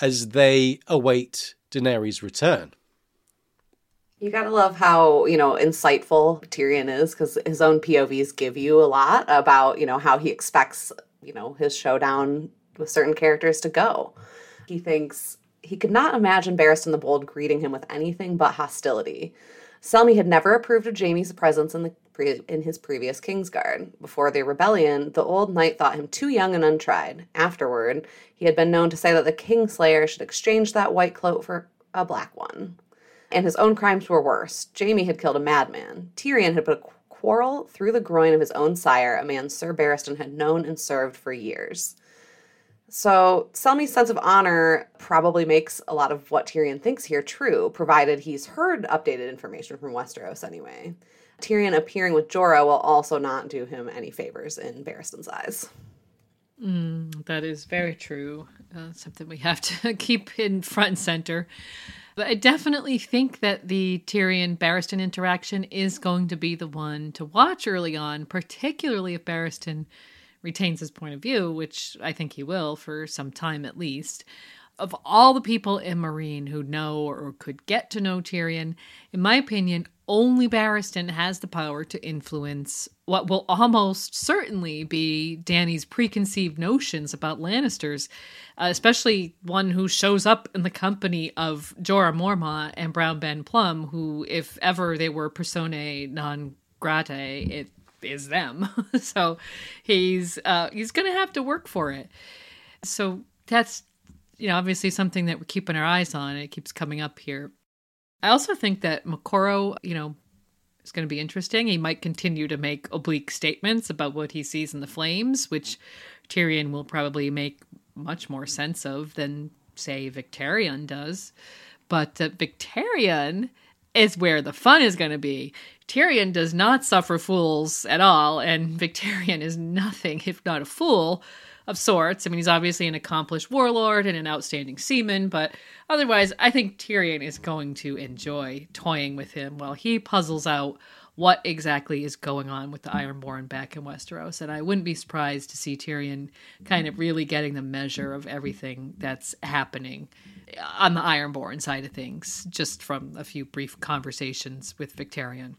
as they await Daenerys' return. You gotta love how, you know, insightful Tyrion is because his own POVs give you a lot about, you know, how he expects, you know, his showdown with certain characters to go. He thinks he could not imagine Barristan the Bold greeting him with anything but hostility. Selmy had never approved of Jaime's presence in the pre- in his previous Kingsguard. Before the rebellion, the old knight thought him too young and untried. Afterward, he had been known to say that the Kingslayer should exchange that white cloak for a black one. And his own crimes were worse. Jaime had killed a madman. Tyrion had put a quarrel through the groin of his own sire, a man Sir Barristan had known and served for years. So, Selmy's sense of honor probably makes a lot of what Tyrion thinks here true, provided he's heard updated information from Westeros anyway. Tyrion appearing with Jorah will also not do him any favors in Barristan's eyes. Mm, that is very true. Uh, something we have to keep in front and center. But I definitely think that the Tyrion Barristan interaction is going to be the one to watch early on, particularly if Barristan retains his point of view, which I think he will for some time at least. Of all the people in Meereen who know or could get to know Tyrion, in my opinion, only Barristan has the power to influence what will almost certainly be Dany's preconceived notions about Lannisters, uh, especially one who shows up in the company of Jorah Mormont and Brown Ben Plumm, who, if ever they were personae non gratae, it is them. so he's uh, he's going to have to work for it. So that's you know obviously something that we're keeping our eyes on. It keeps coming up here. I also think that Moqorro, you know, is going to be interesting. He might continue to make oblique statements about what he sees in the flames, which Tyrion will probably make much more sense of than say Victarion does. But uh, Victarion is where the fun is going to be. Tyrion does not suffer fools at all, and Victarion is nothing if not a fool of sorts. I mean, he's obviously an accomplished warlord and an outstanding seaman, but otherwise, I think Tyrion is going to enjoy toying with him while he puzzles out what exactly is going on with the Ironborn back in Westeros. And I wouldn't be surprised to see Tyrion kind of really getting the measure of everything that's happening on the Ironborn side of things, just from a few brief conversations with Victarion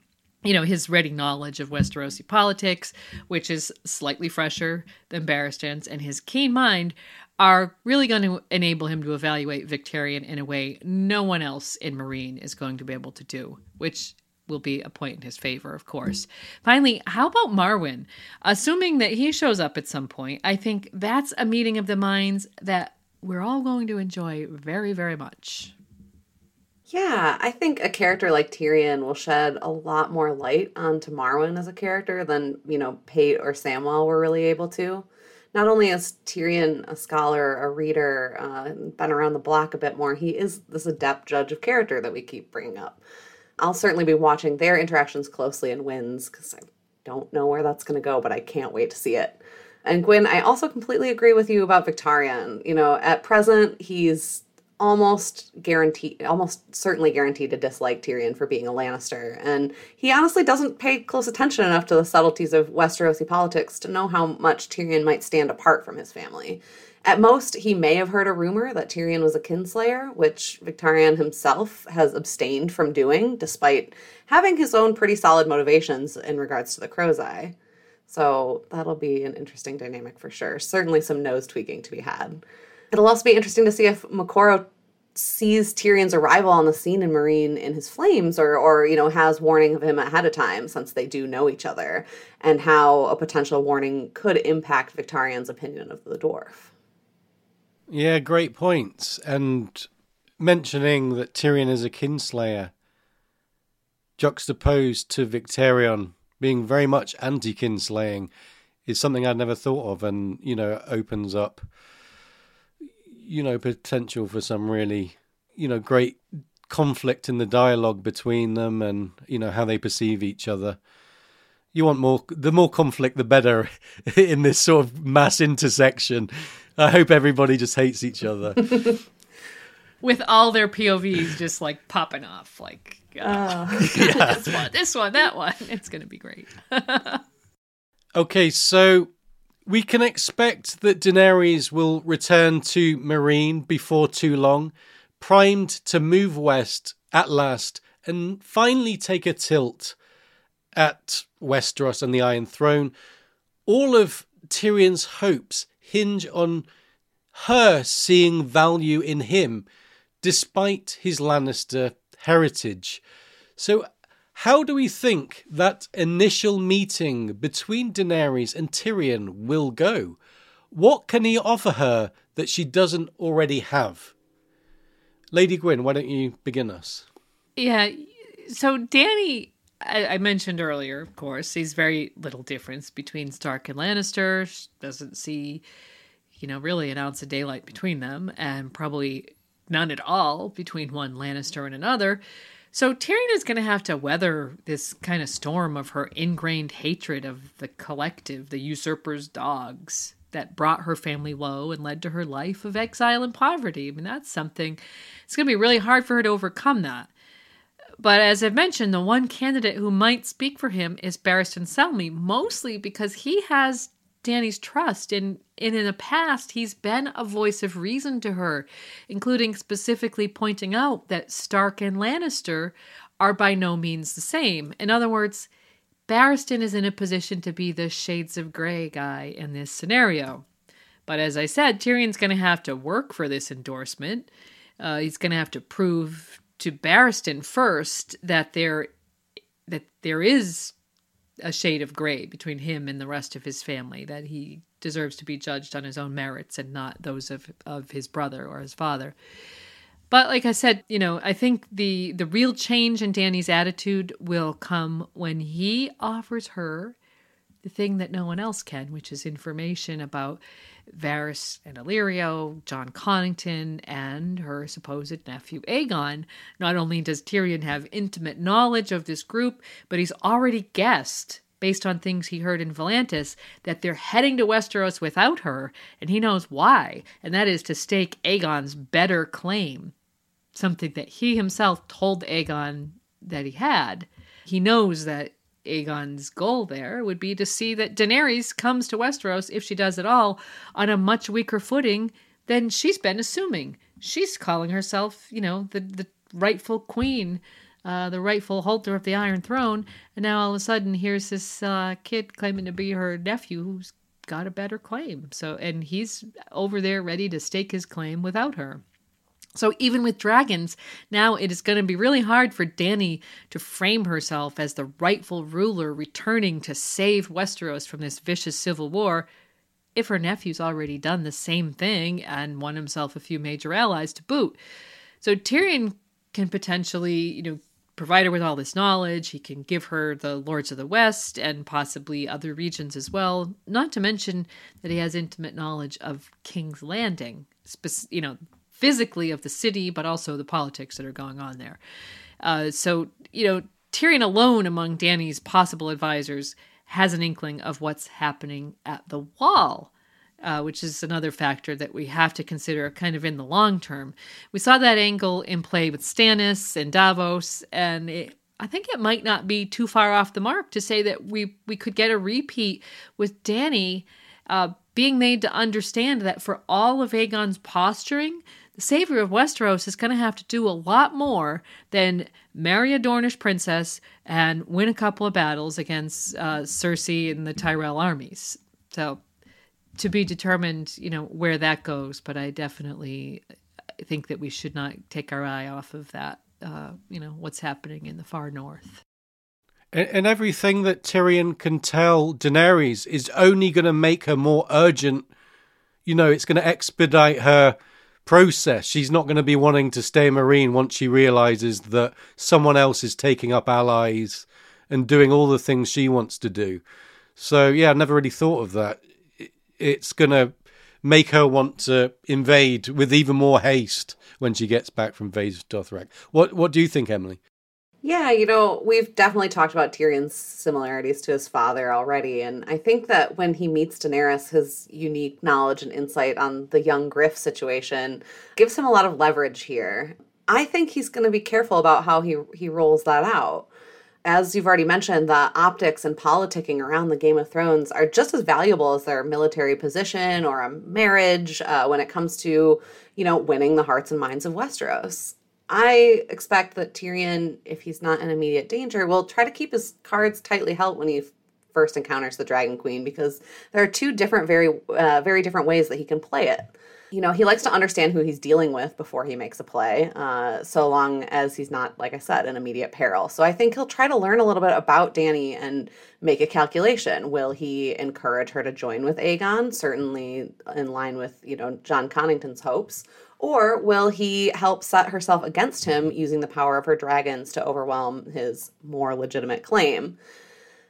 you know, his ready knowledge of Westerosi politics, which is slightly fresher than Barristan's, and his keen mind are really going to enable him to evaluate Victarion in a way no one else in Meereen is going to be able to do, which will be a point in his favor, of course. Finally, how about Marwyn? Assuming that he shows up at some point, I think that's a meeting of the minds that we're all going to enjoy very, very much. Yeah, I think a character like Tyrion will shed a lot more light onto Marwyn as a character than, you know, Pate or Samwell were really able to. Not only is Tyrion a scholar, a reader, uh, been around the block a bit more, he is this adept judge of character that we keep bringing up. I'll certainly be watching their interactions closely in Winds because I don't know where that's going to go, but I can't wait to see it. And Gwyn, I also completely agree with you about Victarion. You know, at present, he's almost guaranteed, almost certainly guaranteed to dislike Tyrion for being a Lannister. And he honestly doesn't pay close attention enough to the subtleties of Westerosi politics to know how much Tyrion might stand apart from his family. At most, he may have heard a rumor that Tyrion was a kinslayer, which Victarion himself has abstained from doing, despite having his own pretty solid motivations in regards to the Crow's Eye. So that'll be an interesting dynamic for sure. Certainly some nose tweaking to be had. It'll also be interesting to see if Moqorro sees Tyrion's arrival on the scene in Meereen in his flames or or you know has warning of him ahead of time since they do know each other and how a potential warning could impact Victarion's opinion of the dwarf. Yeah, great points. And mentioning that Tyrion is a kinslayer juxtaposed to Victarion being very much anti kinslaying is something I'd never thought of and you know opens up you know, potential for some really, you know, great conflict in the dialogue between them and, you know, how they perceive each other. You want more, the more conflict, the better in this sort of mass intersection. I hope everybody just hates each other. With all their POVs just like popping off. Like, oh. god. this one, this one, that one. It's going to be great. Okay, so we can expect that Daenerys will return to Meereen before too long, primed to move west at last and finally take a tilt at Westeros and the Iron Throne. All of Tyrion's hopes hinge on her seeing value in him, despite his Lannister heritage. So, how do we think that initial meeting between Daenerys and Tyrion will go? What can he offer her that she doesn't already have? Lady Gwyn, why don't you begin us? Yeah. So Dany, I, I mentioned earlier, of course, sees very little difference between Stark and Lannister. She doesn't see, you know, really an ounce of daylight between them, and probably none at all between one Lannister and another. So Tyrion is going to have to weather this kind of storm of her ingrained hatred of the collective, the usurper's dogs, that brought her family low and led to her life of exile and poverty. I mean, that's something, it's going to be really hard for her to overcome that. But as I've mentioned, the one candidate who might speak for him is Barristan Selmy, mostly because he has Dany's trust and, and in the past he's been a voice of reason to her, including specifically pointing out that Stark and Lannister are by no means the same. In other words, Barristan is in a position to be the shades of gray guy in this scenario. But as I said, Tyrion's going to have to work for this endorsement. Uh, he's going to have to prove to Barristan first that there that there is a shade of gray between him and the rest of his family, that he deserves to be judged on his own merits and not those of, of his brother or his father. But like I said, you know, I think the the real change in Dany's attitude will come when he offers her the thing that no one else can, which is information about Varys and Illyrio, Jon Connington, and her supposed nephew Aegon. Not only does Tyrion have intimate knowledge of this group, but he's already guessed, based on things he heard in Volantis, that they're heading to Westeros without her, and he knows why, and that is to stake Aegon's better claim. Something that he himself told Aegon that he had. He knows that Aegon's goal there would be to see that Daenerys comes to Westeros, if she does at all, on a much weaker footing than she's been assuming. She's calling herself, you know, the, the rightful queen, uh, the rightful holder of the Iron Throne, and now all of a sudden here's this uh, kid claiming to be her nephew who's got a better claim. So, and he's over there ready to stake his claim without her. So even with dragons, now it is going to be really hard for Dany to frame herself as the rightful ruler returning to save Westeros from this vicious civil war if her nephew's already done the same thing and won himself a few major allies to boot. So Tyrion can potentially, you know, provide her with all this knowledge. He can give her the Lords of the West and possibly other regions as well. Not to mention that he has intimate knowledge of King's Landing, you know, physically of the city, but also the politics that are going on there. Uh, so, you know, Tyrion alone among Dany's possible advisors has an inkling of what's happening at the wall. Uh, which is another factor that we have to consider kind of in the long term. We saw that angle in play with Stannis and Davos, and it, I think it might not be too far off the mark to say that we we could get a repeat with Dany uh, being made to understand that for all of Aegon's posturing, the savior of Westeros is going to have to do a lot more than marry a Dornish princess and win a couple of battles against uh, Cersei and the Tyrell armies. So, to be determined, you know, where that goes. But I definitely think that we should not take our eye off of that. Uh, you know, what's happening in the far north. And, and everything that Tyrion can tell Daenerys is only going to make her more urgent. You know, it's going to expedite her process. She's not going to be wanting to stay Meereen once she realizes that someone else is taking up allies and doing all the things she wants to do. So, yeah, I never really thought of that. It's going to make her want to invade with even more haste when she gets back from Vaes Dothrak. What what do you think, Emily? Yeah, you know, we've definitely talked about Tyrion's similarities to his father already. And I think that when he meets Daenerys, his unique knowledge and insight on the young Griff situation gives him a lot of leverage here. I think he's going to be careful about how he he rolls that out. As you've already mentioned, the optics and politicking around the Game of Thrones are just as valuable as their military position or a marriage uh, when it comes to, you know, winning the hearts and minds of Westeros. I expect that Tyrion, if he's not in immediate danger, will try to keep his cards tightly held when he first encounters the Dragon Queen because there are two different, very, uh, very different ways that he can play it you know, he likes to understand who he's dealing with before he makes a play, uh, so long as he's not, like I said, in immediate peril. So I think he'll try to learn a little bit about Dany and make a calculation. Will he encourage her to join with Aegon? Certainly in line with, you know, Jon Connington's hopes. Or will he help set herself against him using the power of her dragons to overwhelm his more legitimate claim?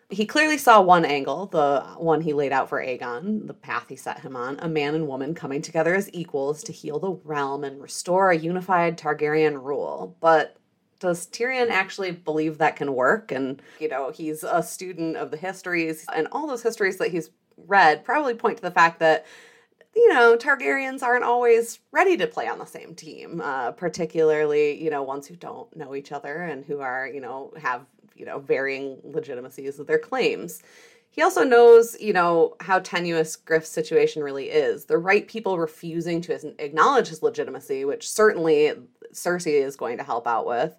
He clearly saw one angle, the one he laid out for Aegon, the path he set him on, a man and woman coming together as equals to heal the realm and restore a unified Targaryen rule. But does Tyrion actually believe that can work? And, you know, he's a student of the histories, and all those histories that he's read probably point to the fact that you know, Targaryens aren't always ready to play on the same team, uh, particularly, you know, ones who don't know each other and who are, you know, have you know, varying legitimacies of their claims. He also knows, you know, how tenuous Griff's situation really is. The right people refusing to acknowledge his legitimacy, which certainly Cersei is going to help out with,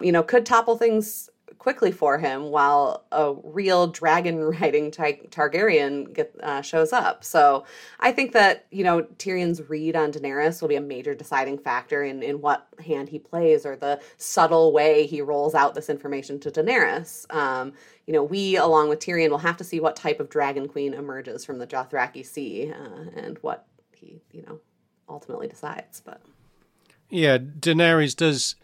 you know, could topple things quickly for him while a real dragon riding Targaryen get, uh, shows up. So I think that, you know, Tyrion's read on Daenerys will be a major deciding factor in, in what hand he plays or the subtle way he rolls out this information to Daenerys. Um, you know, we, along with Tyrion, will have to see what type of dragon queen emerges from the Dothraki Sea uh, and what he, you know, ultimately decides. But yeah, Daenerys does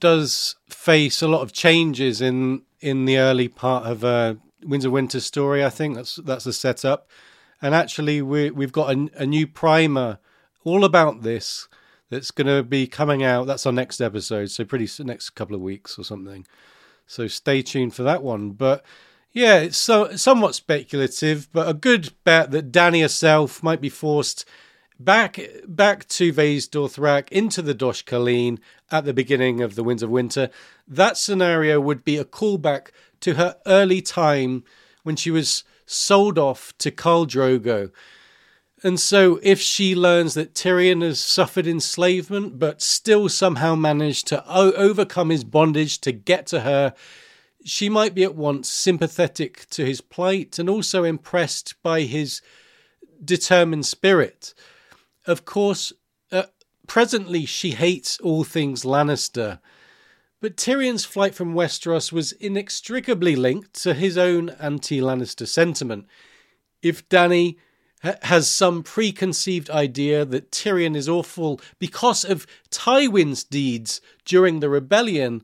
does face a lot of changes in in the early part of uh, Winds of Winter story. I think that's that's the setup, and actually we we've got a, a new primer all about this that's going to be coming out. That's our next episode, so pretty next couple of weeks or something. So stay tuned for that one. But yeah, it's so somewhat speculative, but a good bet that Dany herself might be forced back back to Vaes Dothrak into the Dosh Khaleen at the beginning of the Winds of Winter. That scenario would be a callback to her early time when she was sold off to Khal Drogo. And so, if she learns that Tyrion has suffered enslavement but still somehow managed to o- overcome his bondage to get to her, she might be at once sympathetic to his plight and also impressed by his determined spirit. Of course, uh, presently she hates all things Lannister, but Tyrion's flight from Westeros was inextricably linked to his own anti Lannister sentiment. If Dany ha- has some preconceived idea that Tyrion is awful because of Tywin's deeds during the rebellion,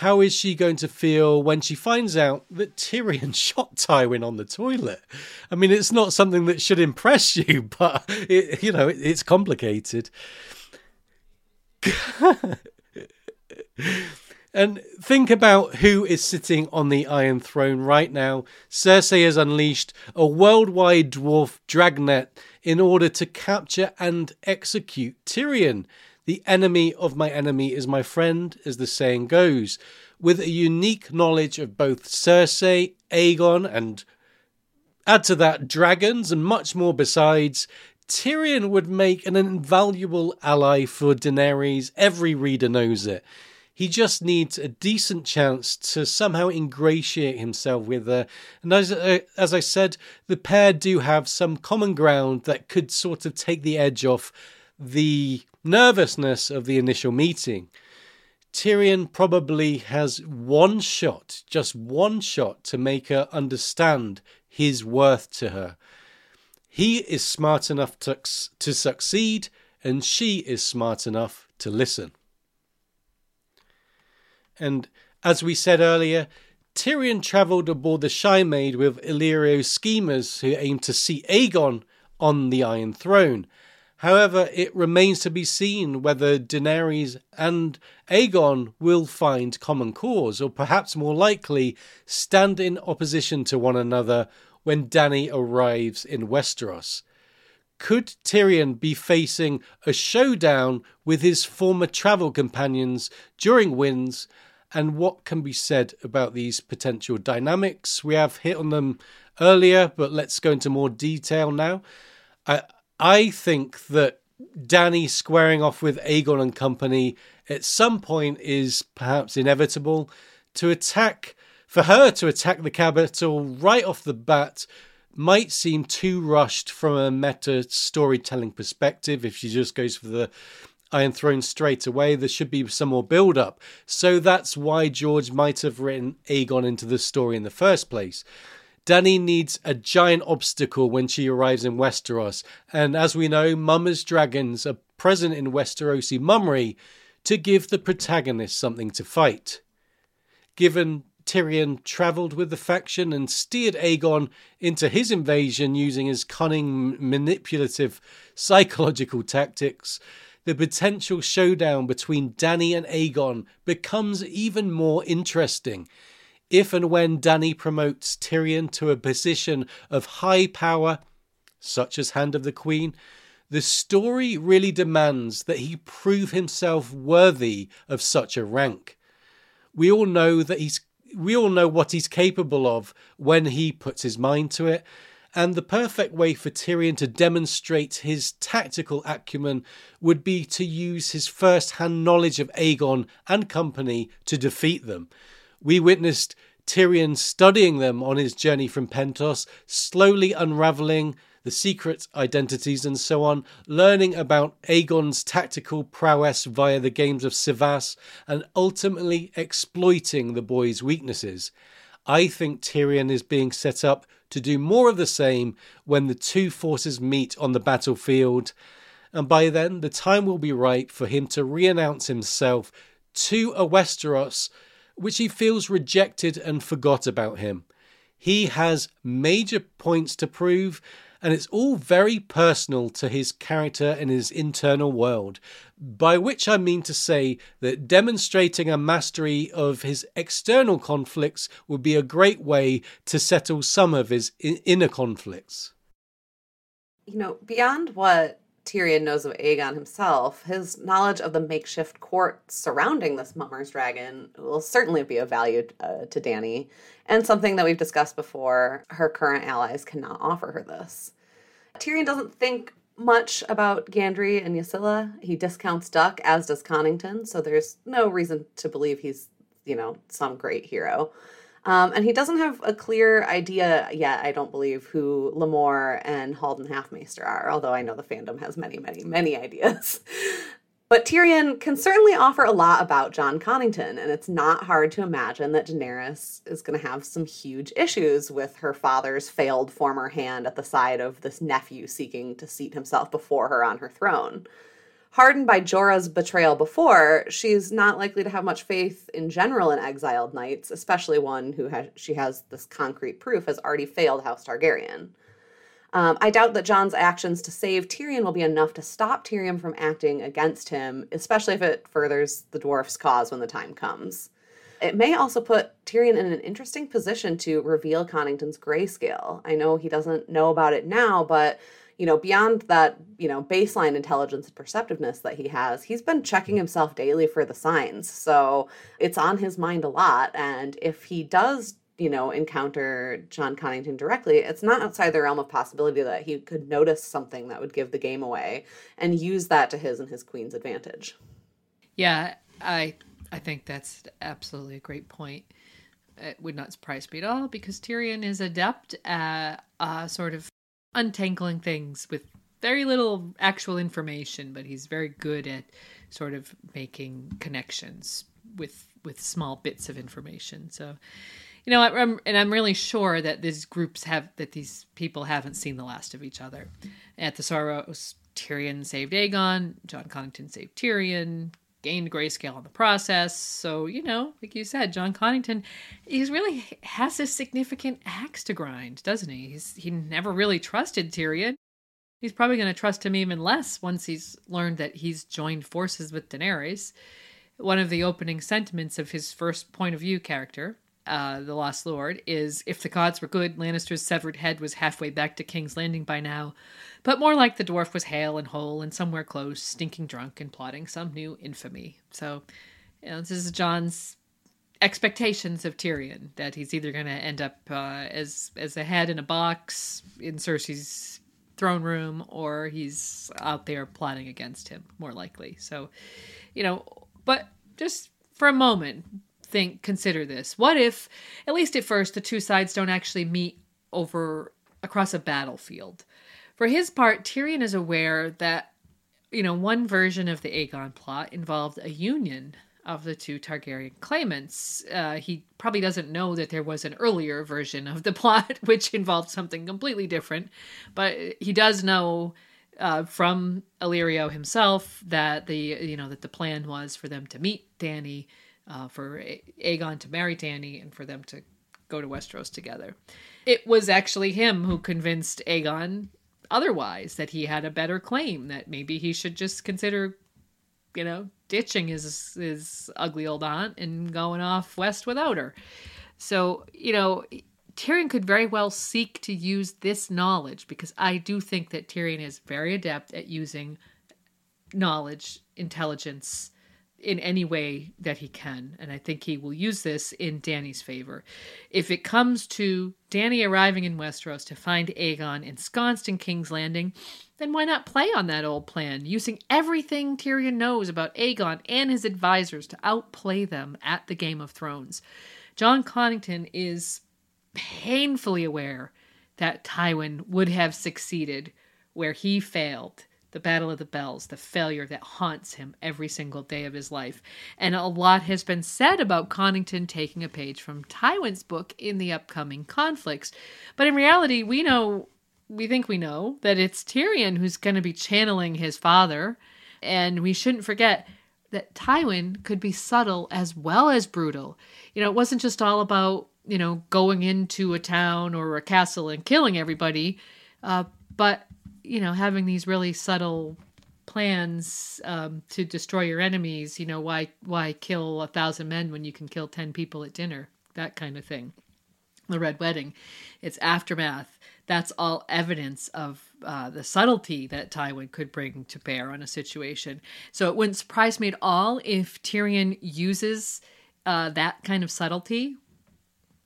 how is she going to feel when she finds out that Tyrion shot Tywin on the toilet? I mean, it's not something that should impress you, but it, you know, it, it's complicated. and think about who is sitting on the Iron Throne right now. Cersei has unleashed a worldwide dwarf dragnet in order to capture and execute Tyrion. The enemy of my enemy is my friend, as the saying goes. With a unique knowledge of both Cersei, Aegon, and add to that dragons and much more besides, Tyrion would make an invaluable ally for Daenerys. Every reader knows it. He just needs a decent chance to somehow ingratiate himself with her. And as, uh, as I said, the pair do have some common ground that could sort of take the edge off the nervousness of the initial meeting. Tyrion probably has one shot, just one shot, to make her understand his worth to her. He is smart enough to, to succeed, and she is smart enough to listen. And as we said earlier, Tyrion travelled aboard the Shy Maid with Illyrio's schemers who aimed to see Aegon on the Iron Throne. However, it remains to be seen whether Daenerys and Aegon will find common cause, or perhaps more likely, stand in opposition to one another when Dany arrives in Westeros. Could Tyrion be facing a showdown with his former travel companions during Winds? And what can be said about these potential dynamics? We have hit on them earlier, but let's go into more detail now. I, I think that Dany squaring off with Aegon and company at some point is perhaps inevitable. To attack, for her to attack the capital right off the bat might seem too rushed from a meta storytelling perspective if she just goes for the Iron Throne straight away. There should be some more build up. So that's why George might have written Aegon into the story in the first place. Dany needs a giant obstacle when she arrives in Westeros, and as we know, Mummer's dragons are present in Westerosi mummery to give the protagonist something to fight. Given Tyrion travelled with the faction and steered Aegon into his invasion using his cunning, manipulative, psychological tactics, the potential showdown between Dany and Aegon becomes even more interesting if and when Dany promotes Tyrion to a position of high power, such as Hand of the Queen, the story really demands that he prove himself worthy of such a rank. We all know that he's we all know what he's capable of when he puts his mind to it, and the perfect way for Tyrion to demonstrate his tactical acumen would be to use his first hand knowledge of Aegon and company to defeat them. We witnessed Tyrion studying them on his journey from Pentos, slowly unraveling the secret identities and so on, learning about Aegon's tactical prowess via the games of Cyvasse, and ultimately exploiting the boy's weaknesses. I think Tyrion is being set up to do more of the same when the two forces meet on the battlefield, and by then the time will be right for him to re announce himself to a Westeros which he feels rejected and forgot about him. He has major points to prove, and it's all very personal to his character and his internal world. By which I mean to say that demonstrating a mastery of his external conflicts would be a great way to settle some of his inner conflicts. You know, beyond what Tyrion knows of Aegon himself, his knowledge of the makeshift court surrounding this Mummer's dragon will certainly be of value uh, to Dany, and something that we've discussed before. Her current allies cannot offer her this. Tyrion doesn't think much about Yandry and Ysilla. He discounts Duck, as does Connington, so there's no reason to believe he's, you know, some great hero. Um, and he doesn't have a clear idea yet, I don't believe, who Lemore and Haldon Halfmaester are, although I know the fandom has many, many, many ideas. But Tyrion can certainly offer a lot about Jon Connington, and it's not hard to imagine that Daenerys is going to have some huge issues with her father's failed former hand at the side of this nephew seeking to seat himself before her on her throne hardened by Jorah's betrayal before, she's not likely to have much faith in general in exiled knights, especially one who has she has this concrete proof has already failed House Targaryen. Um, I doubt that Jon's actions to save Tyrion will be enough to stop Tyrion from acting against him, especially if it furthers the dwarf's cause when the time comes. It may also put Tyrion in an interesting position to reveal Connington's grayscale. I know he doesn't know about it now, but you know, beyond that, you know, baseline intelligence and perceptiveness that he has, he's been checking himself daily for the signs. So it's on his mind a lot. And if he does, you know, encounter Jon Connington directly, it's not outside the realm of possibility that he could notice something that would give the game away and use that to his and his queen's advantage. Yeah, I I think that's absolutely a great point. It would not surprise me at all because Tyrion is adept at uh, sort of untangling things with very little actual information, but he's very good at sort of making connections with with small bits of information. So, you know, I'm, and I'm really sure that these groups have that these people haven't seen the last of each other. At the Sorrows, Tyrion saved Aegon, Jon Connington saved Tyrion, gained grayscale in the process. So, you know, like you said, Jon Connington, he's really has a significant axe to grind, doesn't he? He's he never really trusted Tyrion. He's probably going to trust him even less once he's learned that he's joined forces with Daenerys. One of the opening sentiments of his first point of view character, uh, the Lost Lord, is if the gods were good, Lannister's severed head was halfway back to King's Landing by now, but more like the dwarf was hale and whole and somewhere close, stinking drunk and plotting some new infamy. So, you know, this is Jon's expectations of Tyrion that he's either going to end up uh, as as a head in a box in Cersei's throne room or he's out there plotting against him more likely. So, you know, but just for a moment think consider this. What if at least at first the two sides don't actually meet over across a battlefield? For his part, Tyrion is aware that you know, one version of the Aegon plot involved a union of the two Targaryen claimants. Uh, he probably doesn't know that there was an earlier version of the plot, which involved something completely different, but he does know uh, from Illyrio himself that the you know that the plan was for them to meet Dany, uh, for Aegon to marry Dany, and for them to go to Westeros together. It was actually him who convinced Aegon otherwise that he had a better claim that maybe he should just consider you know, ditching his his ugly old aunt and going off west without her. So, you know, Tyrion could very well seek to use this knowledge because I do think that Tyrion is very adept at using knowledge, intelligence, in any way that he can. And I think he will use this in Dany's favor. If it comes to Danny arriving in Westeros to find Aegon ensconced in King's Landing, then why not play on that old plan, using everything Tyrion knows about Aegon and his advisors to outplay them at the Game of Thrones? Jon Connington is painfully aware that Tywin would have succeeded where he failed the Battle of the Bells, the failure that haunts him every single day of his life. And a lot has been said about Connington taking a page from Tywin's book in the upcoming conflicts. But in reality, we know, we think we know, that it's Tyrion who's going to be channeling his father. And we shouldn't forget that Tywin could be subtle as well as brutal. You know, it wasn't just all about, you know, going into a town or a castle and killing everybody, uh, but you know, having these really subtle plans um, to destroy your enemies. You know, why why kill a thousand men when you can kill ten people at dinner? That kind of thing. The Red Wedding, its aftermath. That's all evidence of uh, the subtlety that Tywin could bring to bear on a situation. So it wouldn't surprise me at all if Tyrion uses uh, that kind of subtlety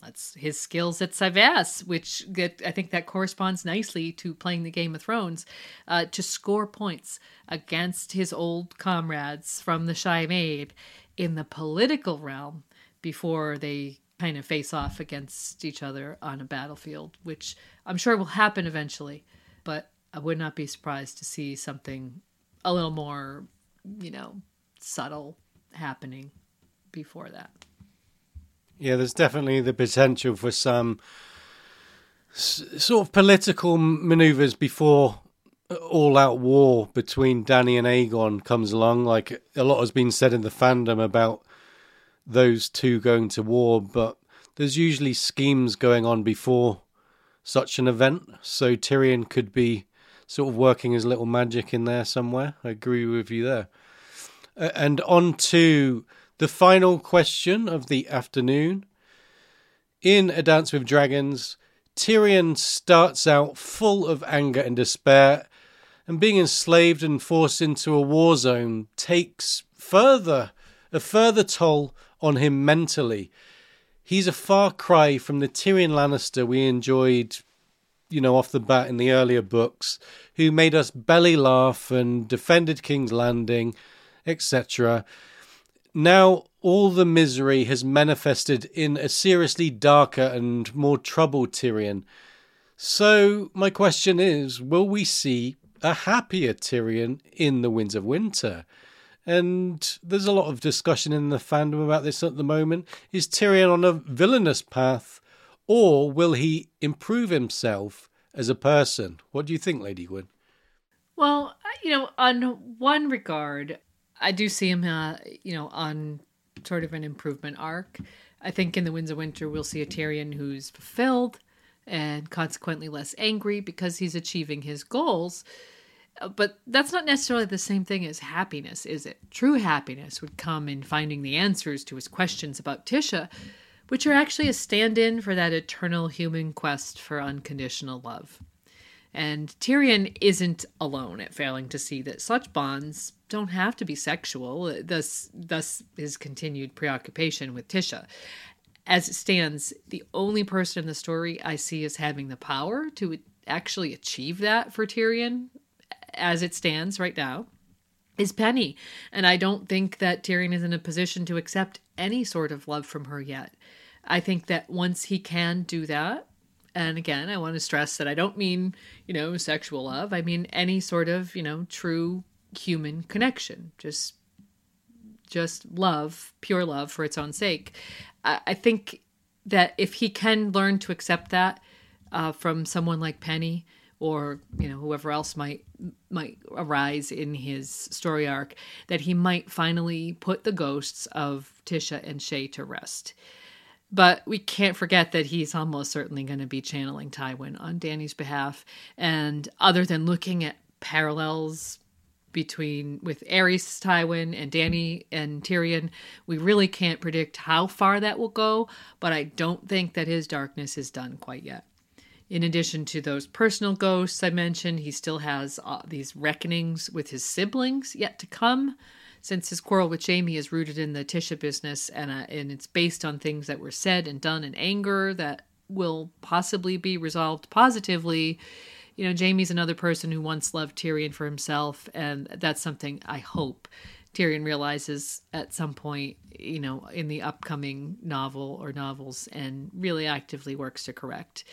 that's his skills at Cyvasse, which I think that corresponds nicely to playing the Game of Thrones, uh, to score points against his old comrades from the Shy Maid in the political realm before they kind of face off against each other on a battlefield, which I'm sure will happen eventually. But I would not be surprised to see something a little more, you know, subtle happening before that. Yeah, there's definitely the potential for some s- sort of political maneuvers before uh, all out war between Dany and Aegon comes along. Like a lot has been said in the fandom about those two going to war, but there's usually schemes going on before such an event. So Tyrion could be sort of working his little magic in there somewhere. I agree with you there. And on to the final question of the afternoon. In A Dance with Dragons, Tyrion starts out full of anger and despair, and being enslaved and forced into a war zone takes further a further toll on him mentally. He's a far cry from the Tyrion Lannister we enjoyed, you know, off the bat in the earlier books, who made us belly laugh and defended King's Landing, etc now all the misery has manifested in a seriously darker and more troubled Tyrion. So, my question is will we see a happier Tyrion in the Winds of Winter? And there's a lot of discussion in the fandom about this at the moment. Is Tyrion on a villainous path, or will he improve himself as a person? What do you think, Lady Gwyn? Well, uh, you know, on one regard, I do see him, uh, you know, on sort of an improvement arc. I think in the Winds of Winter we'll see a Tyrion who's fulfilled and consequently less angry because he's achieving his goals. Uh, but that's not necessarily the same thing as happiness, is it? True happiness would come in finding the answers to his questions about Tysha, which are actually a stand in for that eternal human quest for unconditional love. And Tyrion isn't alone at failing to see that such bonds don't have to be sexual, thus, thus his continued preoccupation with Tysha. As it stands, the only person in the story I see as having the power to actually achieve that for Tyrion, as it stands right now, is Penny. And I don't think that Tyrion is in a position to accept any sort of love from her yet. I think that once he can do that, and again, I want to stress that I don't mean, you know, sexual love. I mean any sort of, you know, true human connection. Just just love, pure love for its own sake. I, I think that if he can learn to accept that uh, from someone like Penny or you know whoever else might might arise in his story arc, that he might finally put the ghosts of Tysha and Shae to rest. But we can't forget that he's almost certainly going to be channeling Tywin on Dany's behalf. And other than looking at parallels between with Aerys Tywin and Dany and Tyrion, we really can't predict how far that will go, but I don't think that his darkness is done quite yet. In addition to those personal ghosts I mentioned, he still has uh, these reckonings with his siblings yet to come since his quarrel with Jaime is rooted in the Tysha business and uh, and it's based on things that were said and done in anger that will possibly be resolved positively. You know, Jaime's another person who once loved Tyrion for himself, and that's something I hope Tyrion realizes at some point, you know, in the upcoming novel or novels, and really actively works to correct.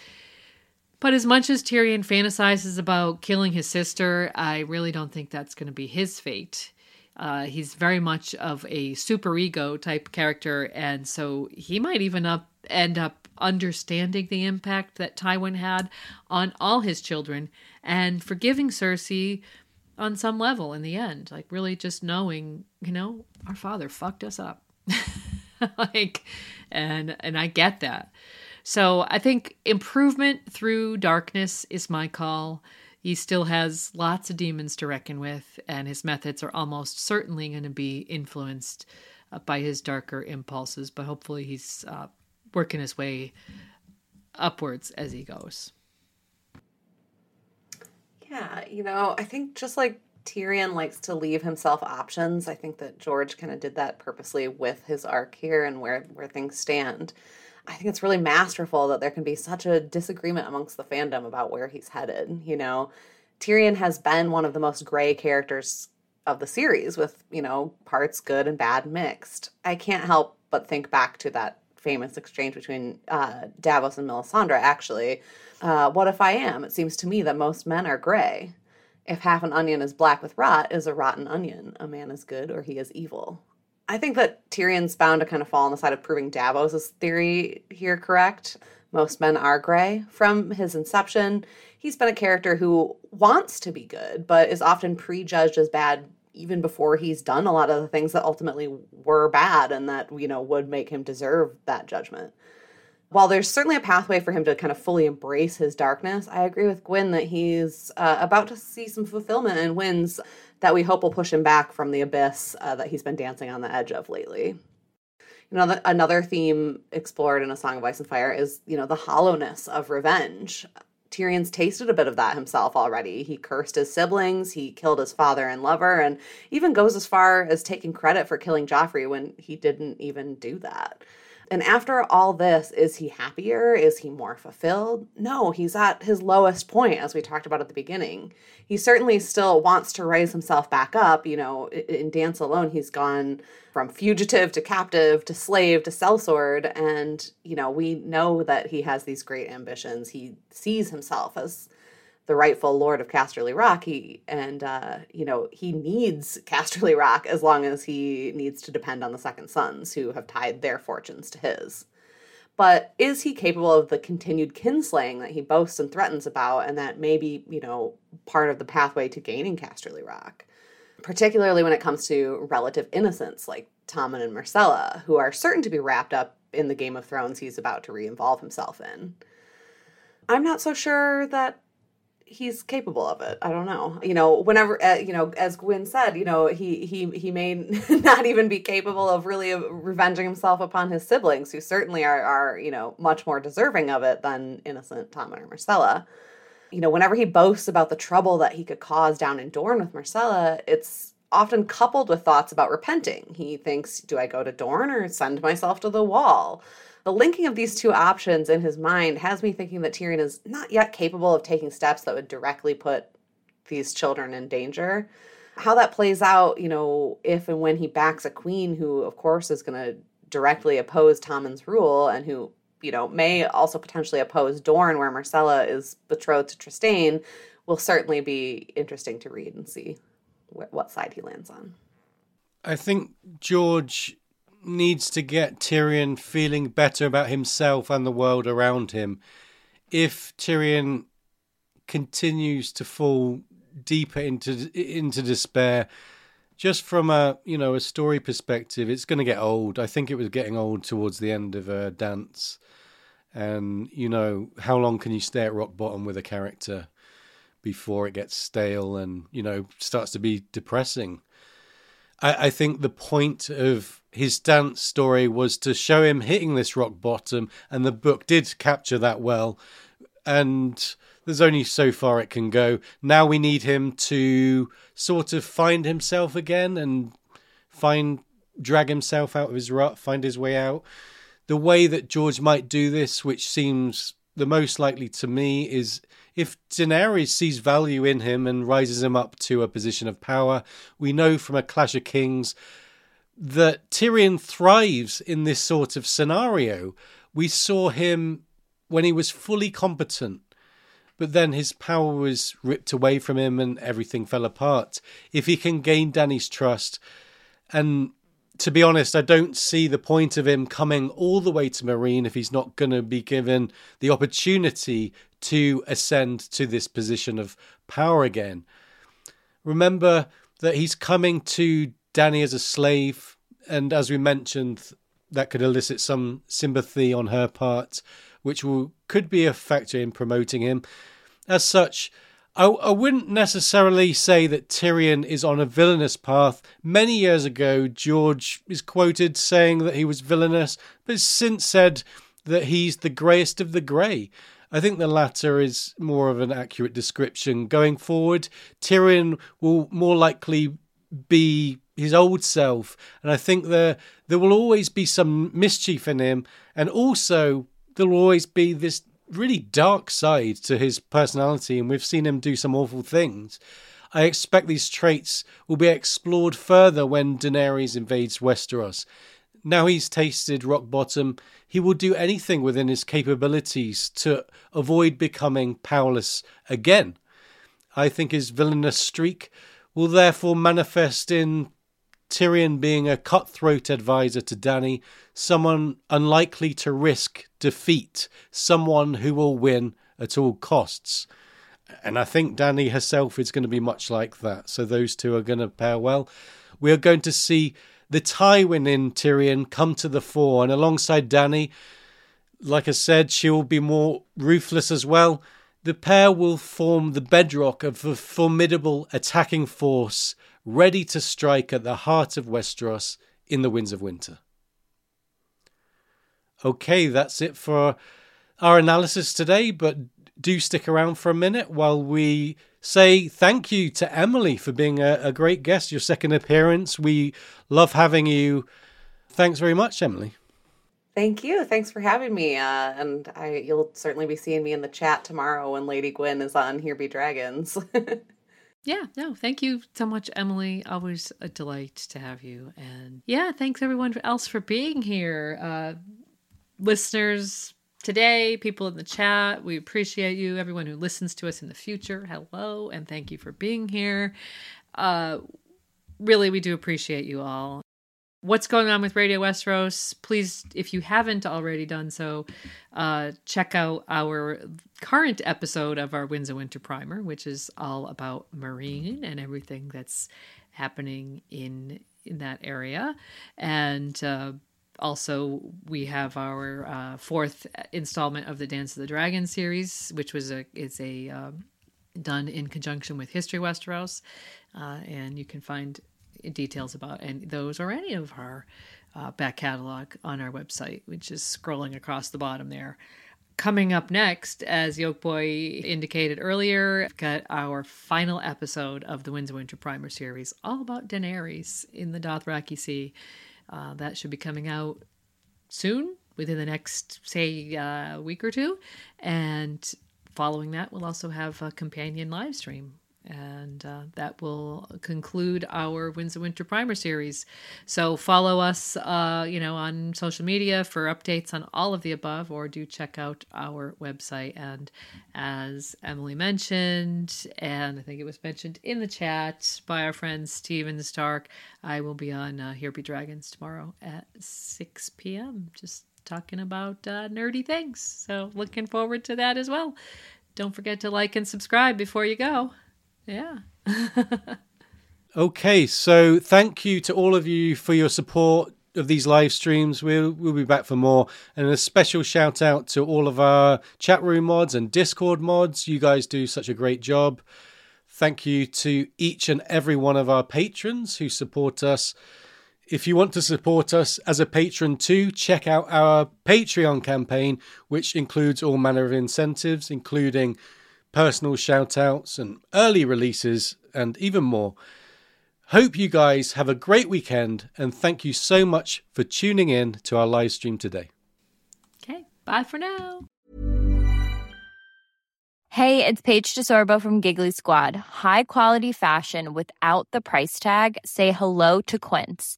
But as much as Tyrion fantasizes about killing his sister, I really don't think that's going to be his fate. Uh, he's very much of a superego type character, and so he might even up end up understanding the impact that Tywin had on all his children and forgiving Cersei on some level in the end. Like really just knowing, you know, our father fucked us up. like and and I get that. So I think improvement through darkness is my call. He still has lots of demons to reckon with, and his methods are almost certainly going to be influenced uh, by his darker impulses, but hopefully he's uh, working his way upwards as he goes. Yeah, you know, I think just like Tyrion likes to leave himself options, I think that George kind of did that purposely with his arc here and where where things stand. I think it's really masterful that there can be such a disagreement amongst the fandom about where he's headed. You know, Tyrion has been one of the most gray characters of the series with, you know, parts good and bad mixed. I can't help but think back to that famous exchange between uh, Davos and Melisandre, actually. Uh, what if I am? It seems to me that most men are gray. If half an onion is black with rot, is a rotten onion. A man is good or he is evil. I think that Tyrion's bound to kind of fall on the side of proving Davos's theory here correct. Most men are gray. From his inception, he's been a character who wants to be good, but is often prejudged as bad even before he's done a lot of the things that ultimately were bad and that, you know, would make him deserve that judgment. While there's certainly a pathway for him to kind of fully embrace his darkness, I agree with Gwyn that he's uh, about to see some fulfillment and wins that we hope will push him back from the abyss uh, that he's been dancing on the edge of lately. You know, the, another theme explored in A Song of Ice and Fire is, you know, the hollowness of revenge. Tyrion's tasted a bit of that himself already. He cursed his siblings, he killed his father and lover, and even goes as far as taking credit for killing Joffrey when he didn't even do that. And after all this, is he happier? Is he more fulfilled? No, he's at his lowest point, as we talked about at the beginning. He certainly still wants to raise himself back up. You know, in Dance alone, he's gone from fugitive to captive to slave to sellsword. And, you know, we know that he has these great ambitions. He sees himself as the rightful lord of Casterly Rock. He and uh, you know he needs Casterly Rock as long as he needs to depend on the Second Sons, who have tied their fortunes to his. But is he capable of the continued kinslaying that he boasts and threatens about, and that may be you know part of the pathway to gaining Casterly Rock? Particularly when it comes to relative innocents like Tommen and Myrcella, who are certain to be wrapped up in the Game of Thrones he's about to re-involve himself in. I'm not so sure that he's capable of it. I don't know. You know, whenever uh, you know, as Gwyn said, you know, he he he may not even be capable of really revenging himself upon his siblings, who certainly are are you know much more deserving of it than innocent Tommen or Myrcella. You know, whenever he boasts about the trouble that he could cause down in Dorne with Myrcella, it's often coupled with thoughts about repenting. He thinks, "Do I go to Dorne or send myself to the Wall?" The linking of these two options in his mind has me thinking that Tyrion is not yet capable of taking steps that would directly put these children in danger. How that plays out, you know, if and when he backs a queen who, of course, is going to directly oppose Tommen's rule and who, you know, may also potentially oppose Dorne, where Myrcella is betrothed to Trystane, will certainly be interesting to read and see wh- what side he lands on. I think George needs to get Tyrion feeling better about himself and the world around him. If Tyrion continues to fall deeper into into despair, just from a you know a story perspective, it's going to get old. I think it was getting old towards the end of a dance, and you know how long can you stay at rock bottom with a character before it gets stale and you know starts to be depressing. I, I think the point of his dance story was to show him hitting this rock bottom, and the book did capture that well. And there's only so far it can go. Now we need him to sort of find himself again and find drag himself out of his rut, find his way out. The way that George might do this, which seems the most likely to me, is if Daenerys sees value in him and rises him up to a position of power. We know from a Clash of Kings that Tyrion thrives in this sort of scenario. We saw him when he was fully competent, but then his power was ripped away from him and everything fell apart. If he can gain Dany's trust, and to be honest, I don't see the point of him coming all the way to Meereen if he's not going to be given the opportunity to ascend to this position of power again. Remember that he's coming to Dany as a slave, and as we mentioned, that could elicit some sympathy on her part, which will could be a factor in promoting him. As such, I, I wouldn't necessarily say that Tyrion is on a villainous path. Many years ago, George is quoted saying that he was villainous, but since said that he's the greyest of the grey. I think the latter is more of an accurate description. Going forward, Tyrion will more likely be his old self, and I think there there will always be some mischief in him, and also there will always be this really dark side to his personality, and we've seen him do some awful things. I expect these traits will be explored further when Daenerys invades Westeros. Now he's tasted rock bottom, he will do anything within his capabilities to avoid becoming powerless again. I think his villainous streak will therefore manifest in Tyrion being a cutthroat advisor to Dany, someone unlikely to risk defeat, someone who will win at all costs. And I think Dany herself is going to be much like that. So those two are going to pair well. We are going to see the Tywin in Tyrion come to the fore, and alongside Dany, like I said, she will be more ruthless as well. The pair will form the bedrock of a formidable attacking force ready to strike at the heart of Westeros in the Winds of Winter. Okay, that's it for our analysis today, but do stick around for a minute while we say thank you to Emily for being a, a great guest, your second appearance. We love having you. Thanks very much, Emily. Thank you. Thanks for having me. Uh, and I, you'll certainly be seeing me in the chat tomorrow when Lady Gwyn is on Here Be Dragons. Yeah, no, thank you so much, Emily. Always a delight to have you. And yeah, thanks everyone else for being here. Uh, listeners today, people in the chat, we appreciate you. Everyone who listens to us in the future, hello, and thank you for being here. Uh, really, we do appreciate you all what's going on with Radio Westeros, please, if you haven't already done so, uh, check out our current episode of our Winds of Winter Primer, which is all about Meereen and everything that's happening in in that area, and. Uh, also, we have our uh, fourth installment of the Dance of the Dragon series, which was a is a um, done in conjunction with History Westeros. Uh, and you can find details about any, those or any of our uh, back catalog on our website, which is scrolling across the bottom there. Coming up next, as Yoke Boy indicated earlier, we've got our final episode of the Winds of Winter Primer series, all about Daenerys in the Dothraki Sea. Uh, that should be coming out soon, within the next, say, uh, week or two. And following that, we'll also have a companion live stream and uh, that will conclude our Winds of Winter Primer series. So follow us, uh, you know, on social media for updates on all of the above, or do check out our website. And as Emily mentioned, and I think it was mentioned in the chat by our friend Steven Stark, I will be on uh, Here Be Dragons tomorrow at 6 p.m. Just talking about uh, nerdy things. So looking forward to that as well. Don't forget to like and subscribe before you go. Yeah. okay, so thank you to all of you for your support of these live streams. We'll, we'll be back for more. And a special shout out to all of our chat room mods and Discord mods. You guys do such a great job. Thank you to each and every one of our patrons who support us. If you want to support us as a patron too, check out our Patreon campaign, which includes all manner of incentives, including personal shout outs and early releases, and even more. Hope you guys have a great weekend and thank you so much for tuning in to our live stream today. Okay, bye for now. Hey, it's Paige DeSorbo from Giggly Squad. High quality fashion without the price tag? Say hello to Quince.